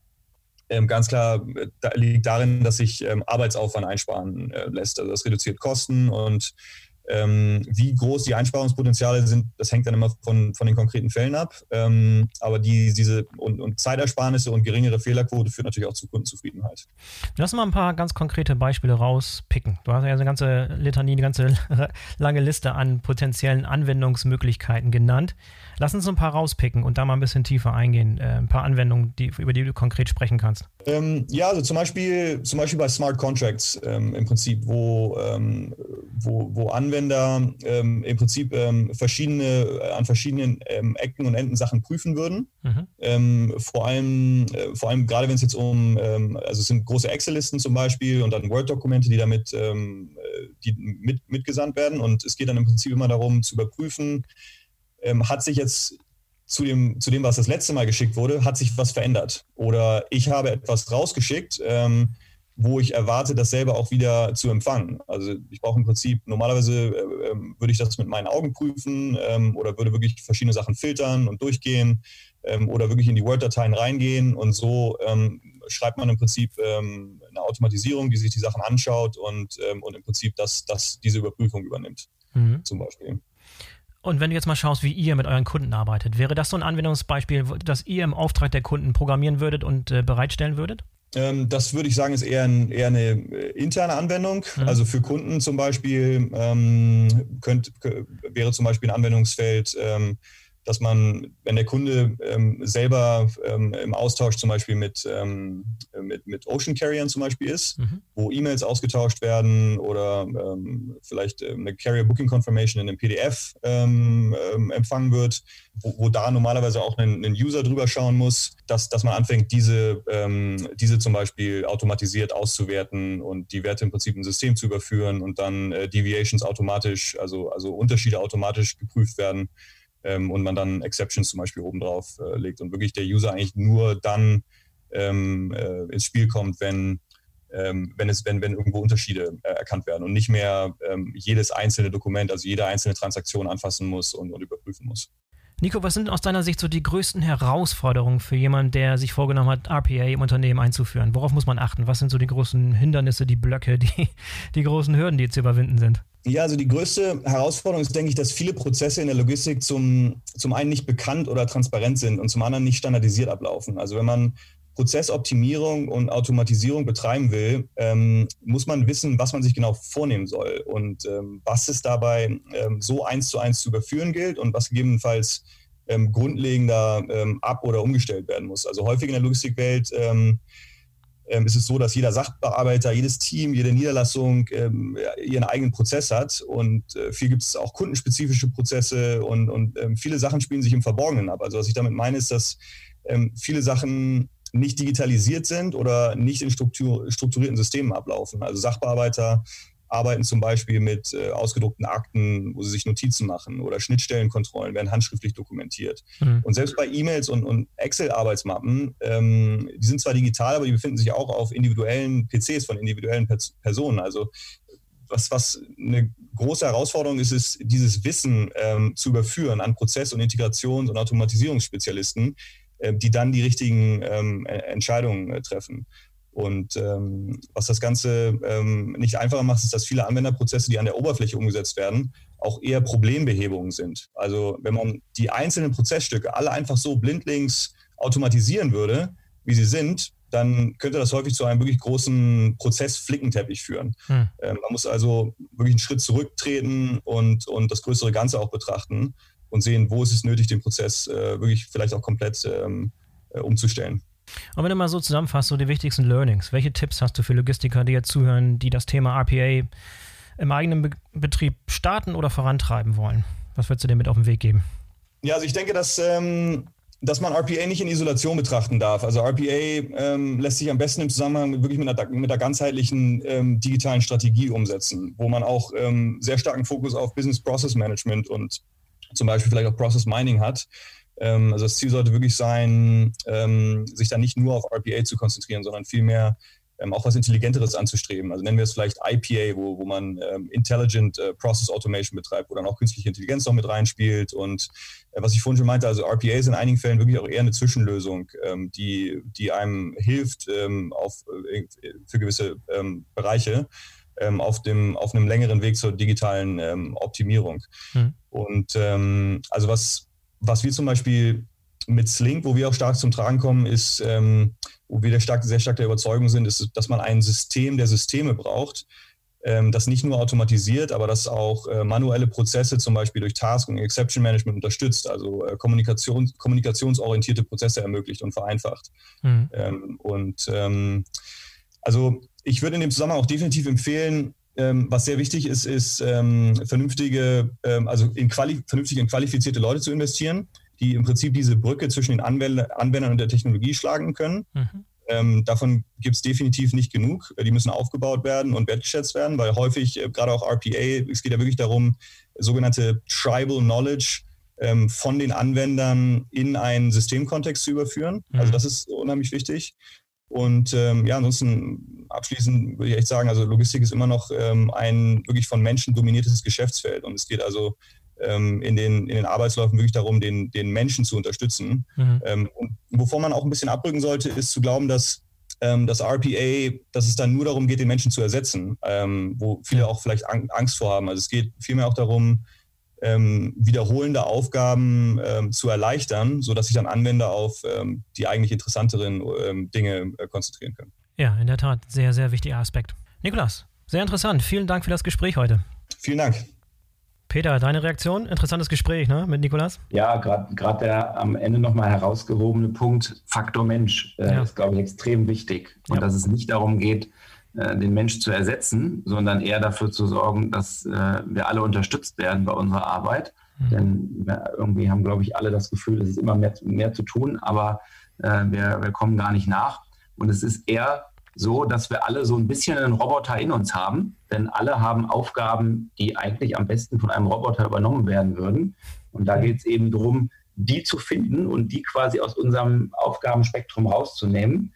ähm, ganz klar da liegt darin, dass sich ähm, Arbeitsaufwand einsparen äh, lässt. Also das reduziert Kosten und ähm, wie groß die Einsparungspotenziale sind, das hängt dann immer von, von den konkreten Fällen ab. Ähm, aber die, diese und, und, Zeitersparnisse und geringere Fehlerquote führt natürlich auch zu Kundenzufriedenheit. Lass mal ein paar ganz konkrete Beispiele rauspicken. Du hast ja eine ganze Litanie, eine ganze lange Liste an potenziellen Anwendungsmöglichkeiten genannt. Lass uns ein paar rauspicken und da mal ein bisschen tiefer eingehen. Äh, ein paar Anwendungen, die, über die du konkret sprechen kannst. Ähm, ja, also zum Beispiel, zum Beispiel bei Smart Contracts ähm, im Prinzip, wo, ähm, wo, wo Anwender ähm, im Prinzip ähm, verschiedene, äh, an verschiedenen ähm, Ecken und Enden Sachen prüfen würden. Mhm. vor allem, äh, vor allem gerade wenn es jetzt um, also es sind große Excel-Listen zum Beispiel und dann Word-Dokumente, die damit äh, die mit, mitgesandt werden. Und es geht dann im Prinzip immer darum zu überprüfen, ähm, hat sich jetzt zu dem, zu dem, was das letzte Mal geschickt wurde, hat sich was verändert. Oder ich habe etwas rausgeschickt, ähm, wo ich erwarte, dasselbe auch wieder zu empfangen. Also ich brauche im Prinzip, normalerweise äh, ähm, würde ich das mit meinen Augen prüfen ähm, oder würde wirklich verschiedene Sachen filtern und durchgehen ähm, oder wirklich in die Word-Dateien reingehen und so ähm, schreibt man im Prinzip ähm, eine Automatisierung, die sich die Sachen anschaut und, und im Prinzip das, das diese Überprüfung übernimmt, mhm. zum Beispiel. Und wenn du jetzt mal schaust, wie ihr mit euren Kunden arbeitet, wäre das so ein Anwendungsbeispiel, das ihr im Auftrag der Kunden programmieren würdet und äh, bereitstellen würdet? Ähm, das würde ich sagen, ist eher, ein, eher eine äh, interne Anwendung. Mhm. Also für Kunden zum Beispiel ähm, könnt, wäre zum Beispiel ein Anwendungsfeld, ähm, dass man, wenn der Kunde ähm, selber ähm, im Austausch zum Beispiel mit, ähm, mit, mit Ocean Carriern zum Beispiel ist, mhm. wo E-Mails ausgetauscht werden oder ähm, vielleicht ähm, eine Carrier Booking Confirmation in einem PDF ähm, empfangen wird, wo, wo, da normalerweise auch ein, ein, User drüber schauen muss, dass, dass man anfängt, diese, diese zum Beispiel automatisiert auszuwerten und die Werte im Prinzip im System zu überführen und dann äh, Deviations automatisch, also, also Unterschiede automatisch geprüft werden ähm, und man dann Exceptions zum Beispiel oben drauf äh, legt und wirklich der User eigentlich nur dann ähm, äh, ins Spiel kommt, wenn, ähm, wenn, es, wenn, wenn irgendwo Unterschiede äh, erkannt werden und nicht mehr ähm, jedes einzelne Dokument, also jede einzelne Transaktion anfassen muss und, und überprüfen muss. Nico, was sind aus deiner Sicht so die größten Herausforderungen für jemanden, der sich vorgenommen hat, RPA im Unternehmen einzuführen? Worauf muss man achten? Was sind so die großen Hindernisse, die Blöcke, die, die großen Hürden, die zu überwinden sind? Ja, also die größte Herausforderung ist, denke ich, dass viele Prozesse in der Logistik zum, zum einen nicht bekannt oder transparent sind und zum anderen nicht standardisiert ablaufen. Also wenn man Prozessoptimierung und Automatisierung betreiben will, ähm, muss man wissen, was man sich genau vornehmen soll und ähm, was es dabei ähm, so eins zu eins zu überführen gilt und was gegebenenfalls ähm, grundlegender ähm, ab- oder umgestellt werden muss. Also häufig in der Logistikwelt ähm, ist es so, dass jeder Sachbearbeiter, jedes Team, jede Niederlassung ihren eigenen Prozess hat. Und äh, viel gibt es auch kundenspezifische Prozesse und, und viele Sachen spielen sich im Verborgenen ab. Also was ich damit meine, ist, dass viele Sachen nicht digitalisiert sind oder nicht in Struktur, strukturierten Systemen ablaufen. Also Sachbearbeiter arbeiten zum Beispiel mit äh, ausgedruckten Akten, wo sie sich Notizen machen oder Schnittstellenkontrollen werden handschriftlich dokumentiert. Mhm. Und selbst bei E-Mails und, und Excel-Arbeitsmappen, ähm, die sind zwar digital, aber die befinden sich auch auf individuellen PCs von individuellen Pers Personen. Also was, was eine große Herausforderung ist, ist, dieses Wissen ähm, zu überführen an Prozess- und Integrations- und Automatisierungsspezialisten, die dann die richtigen ähm, Entscheidungen äh, treffen. Und ähm, was das Ganze ähm, nicht einfacher macht, ist, dass viele Anwenderprozesse, die an der Oberfläche umgesetzt werden, auch eher Problembehebungen sind. Also wenn man die einzelnen Prozessstücke alle einfach so blindlings automatisieren würde, wie sie sind, dann könnte das häufig zu einem wirklich großen Prozessflickenteppich führen. Hm. Ähm, man muss also wirklich einen Schritt zurücktreten und, und das größere Ganze auch betrachten und sehen, wo ist es nötig, den Prozess äh, wirklich vielleicht auch komplett ähm, äh, umzustellen. Und wenn du mal so zusammenfasst, so die wichtigsten Learnings, welche Tipps hast du für Logistiker, die jetzt zuhören, die das Thema RPA im eigenen Be Betrieb starten oder vorantreiben wollen? Was würdest du dir mit auf den Weg geben? Ja, also ich denke, dass, ähm, dass man RPA nicht in Isolation betrachten darf. Also RPA ähm, lässt sich am besten im Zusammenhang wirklich mit einer, mit einer ganzheitlichen ähm, digitalen Strategie umsetzen, wo man auch ähm, sehr starken Fokus auf Business Process Management und zum Beispiel vielleicht auch Process Mining hat. Ähm, also das Ziel sollte wirklich sein, ähm, sich dann nicht nur auf RPA zu konzentrieren, sondern vielmehr ähm, auch was Intelligenteres anzustreben. Also nennen wir es vielleicht IPA, wo, wo man ähm, Intelligent äh, Process Automation betreibt, wo dann auch künstliche Intelligenz noch mit reinspielt. Und äh, was ich vorhin schon meinte, also RPA ist in einigen Fällen wirklich auch eher eine Zwischenlösung, ähm, die, die einem hilft ähm, auf, äh, für gewisse Bereiche. Auf, dem, auf einem längeren Weg zur digitalen Optimierung. Mhm. Und also was, was wir zum Beispiel mit Slink, wo wir auch stark zum Tragen kommen, ist, ähm, wo wir stark, sehr stark der Überzeugung sind, ist, dass man ein System der Systeme braucht, ähm, das nicht nur automatisiert, aber das auch äh, manuelle Prozesse zum Beispiel durch Task und Exception Management unterstützt, also äh, Kommunikation, kommunikationsorientierte Prozesse ermöglicht und vereinfacht. Mhm. Ähm, und ähm, also ich würde in dem Zusammenhang auch definitiv empfehlen, ähm, was sehr wichtig ist, ist ähm, vernünftige, ähm, also in vernünftig in qualifizierte Leute zu investieren, die im Prinzip diese Brücke zwischen den Anwender Anwendern und der Technologie schlagen können. Mhm. Ähm, davon gibt es definitiv nicht genug. Die müssen aufgebaut werden und wertgeschätzt werden, weil häufig, äh, gerade auch RPA, es geht ja wirklich darum, sogenannte Tribal Knowledge ähm, von den Anwendern in einen Systemkontext zu überführen. Also mhm. Also das ist unheimlich wichtig. Und ähm, ja, ansonsten abschließend würde ich echt sagen, also Logistik ist immer noch ähm, ein wirklich von Menschen dominiertes Geschäftsfeld. Und es geht also ähm, in, den, in den Arbeitsläufen wirklich darum, den, den Menschen zu unterstützen. Mhm. Ähm, und wovor man auch ein bisschen abrücken sollte, ist zu glauben, dass ähm, das RPA, dass es dann nur darum geht, den Menschen zu ersetzen, ähm, wo viele auch vielleicht Angst vor haben. Also es geht vielmehr auch darum, ähm, wiederholende Aufgaben ähm, zu erleichtern, sodass sich dann Anwender auf ähm, die eigentlich interessanteren ähm, Dinge äh, konzentrieren können. Ja, in der Tat, sehr, sehr wichtiger Aspekt. Nikolas, sehr interessant. Vielen Dank für das Gespräch heute. Vielen Dank. Peter, deine Reaktion? Interessantes Gespräch ne, mit Nikolas? Ja, gerade der am Ende nochmal herausgehobene Punkt, Faktor Mensch, äh, ja. ist, glaube ich, extrem wichtig. Und ja. dass es nicht darum geht, den Mensch zu ersetzen, sondern eher dafür zu sorgen, dass äh, wir alle unterstützt werden bei unserer Arbeit. Mhm. Denn wir irgendwie haben, glaube ich, alle das Gefühl, es ist immer mehr, mehr zu tun, aber äh, wir, wir kommen gar nicht nach. Und es ist eher so, dass wir alle so ein bisschen einen Roboter in uns haben, denn alle haben Aufgaben, die eigentlich am besten von einem Roboter übernommen werden würden. Und da geht es eben darum, die zu finden und die quasi aus unserem Aufgabenspektrum rauszunehmen.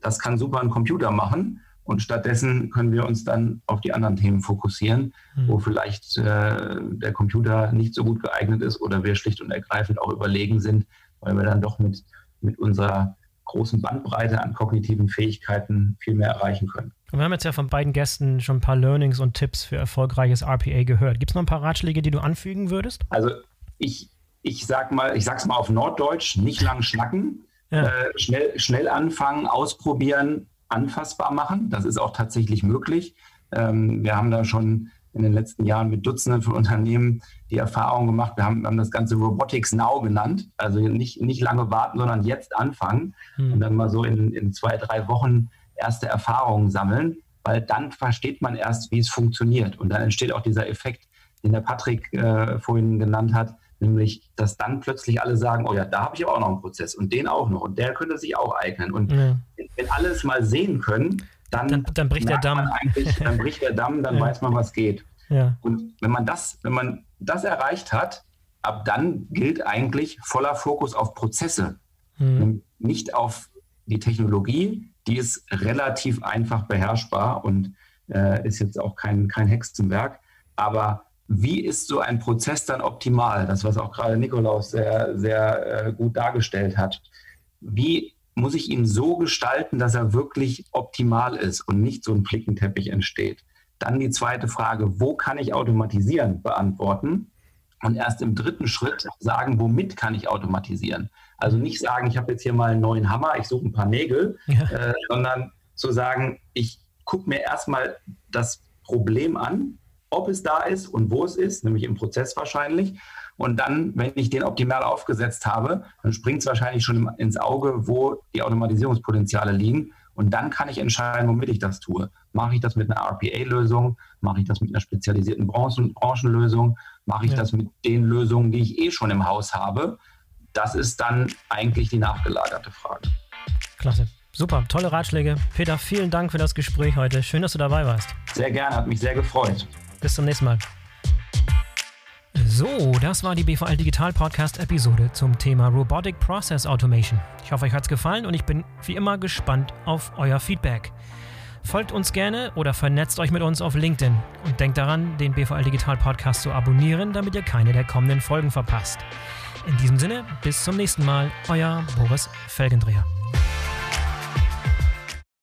Das kann super ein Computer machen. Und stattdessen können wir uns dann auf die anderen Themen fokussieren, mhm. wo vielleicht äh, der Computer nicht so gut geeignet ist oder wir schlicht und ergreifend auch überlegen sind, weil wir dann doch mit, mit unserer großen Bandbreite an kognitiven Fähigkeiten viel mehr erreichen können. wir haben jetzt ja von beiden Gästen schon ein paar Learnings und Tipps für erfolgreiches RPA gehört. Gibt es noch ein paar Ratschläge, die du anfügen würdest? Also ich, ich sag mal, ich sag's mal auf Norddeutsch, nicht lang schnacken, ja. äh, schnell, schnell anfangen, ausprobieren, anfassbar machen. Das ist auch tatsächlich möglich. Ähm, wir haben da schon in den letzten Jahren mit Dutzenden von Unternehmen die Erfahrung gemacht. Wir haben, haben das Ganze Robotics Now genannt. Also nicht, nicht lange warten, sondern jetzt anfangen hm. und dann mal so in, in zwei, drei Wochen erste Erfahrungen sammeln, weil dann versteht man erst, wie es funktioniert. Und dann entsteht auch dieser Effekt, den der Patrick äh, vorhin genannt hat, nämlich, dass dann plötzlich alle sagen, oh ja, da habe ich aber auch noch einen Prozess und den auch noch und der könnte sich auch eignen. Und ja. wenn alle es mal sehen können, dann, dann, dann bricht der Damm. dann bricht der Damm, dann ja. weiß man, was geht. Ja. Und wenn man das, wenn man das erreicht hat, ab dann gilt eigentlich voller Fokus auf Prozesse, mhm. nicht auf die Technologie, die ist relativ einfach beherrschbar und äh, ist jetzt auch kein, kein Hexenwerk. Aber wie ist so ein Prozess dann optimal? Das, was auch gerade Nikolaus sehr, sehr äh, gut dargestellt hat. Wie muss ich ihn so gestalten, dass er wirklich optimal ist und nicht so ein Flickenteppich entsteht? Dann die zweite Frage, wo kann ich automatisieren, beantworten. Und erst im dritten Schritt sagen, womit kann ich automatisieren. Also nicht sagen, ich habe jetzt hier mal einen neuen Hammer, ich suche ein paar Nägel, ja. äh, sondern zu sagen, ich gucke mir erstmal das Problem an, ob es da ist und wo es ist, nämlich im Prozess wahrscheinlich. Und dann, wenn ich den optimal aufgesetzt habe, dann springt es wahrscheinlich schon ins Auge, wo die Automatisierungspotenziale liegen. Und dann kann ich entscheiden, womit ich das tue. Mache ich das mit einer RPA-Lösung? Mache ich das mit einer spezialisierten Branchen Branchenlösung? Mache ich ja. das mit den Lösungen, die ich eh schon im Haus habe? Das ist dann eigentlich die nachgelagerte Frage. Klasse. Super, tolle Ratschläge. Peter, vielen Dank für das Gespräch heute. Schön, dass du dabei warst. Sehr gerne, hat mich sehr gefreut. Bis zum nächsten Mal. So, das war die BVL Digital Podcast Episode zum Thema Robotic Process Automation. Ich hoffe, euch hat es gefallen und ich bin wie immer gespannt auf euer Feedback. Folgt uns gerne oder vernetzt euch mit uns auf LinkedIn und denkt daran, den BVL Digital Podcast zu abonnieren, damit ihr keine der kommenden Folgen verpasst. In diesem Sinne, bis zum nächsten Mal, euer Boris Felgendreher.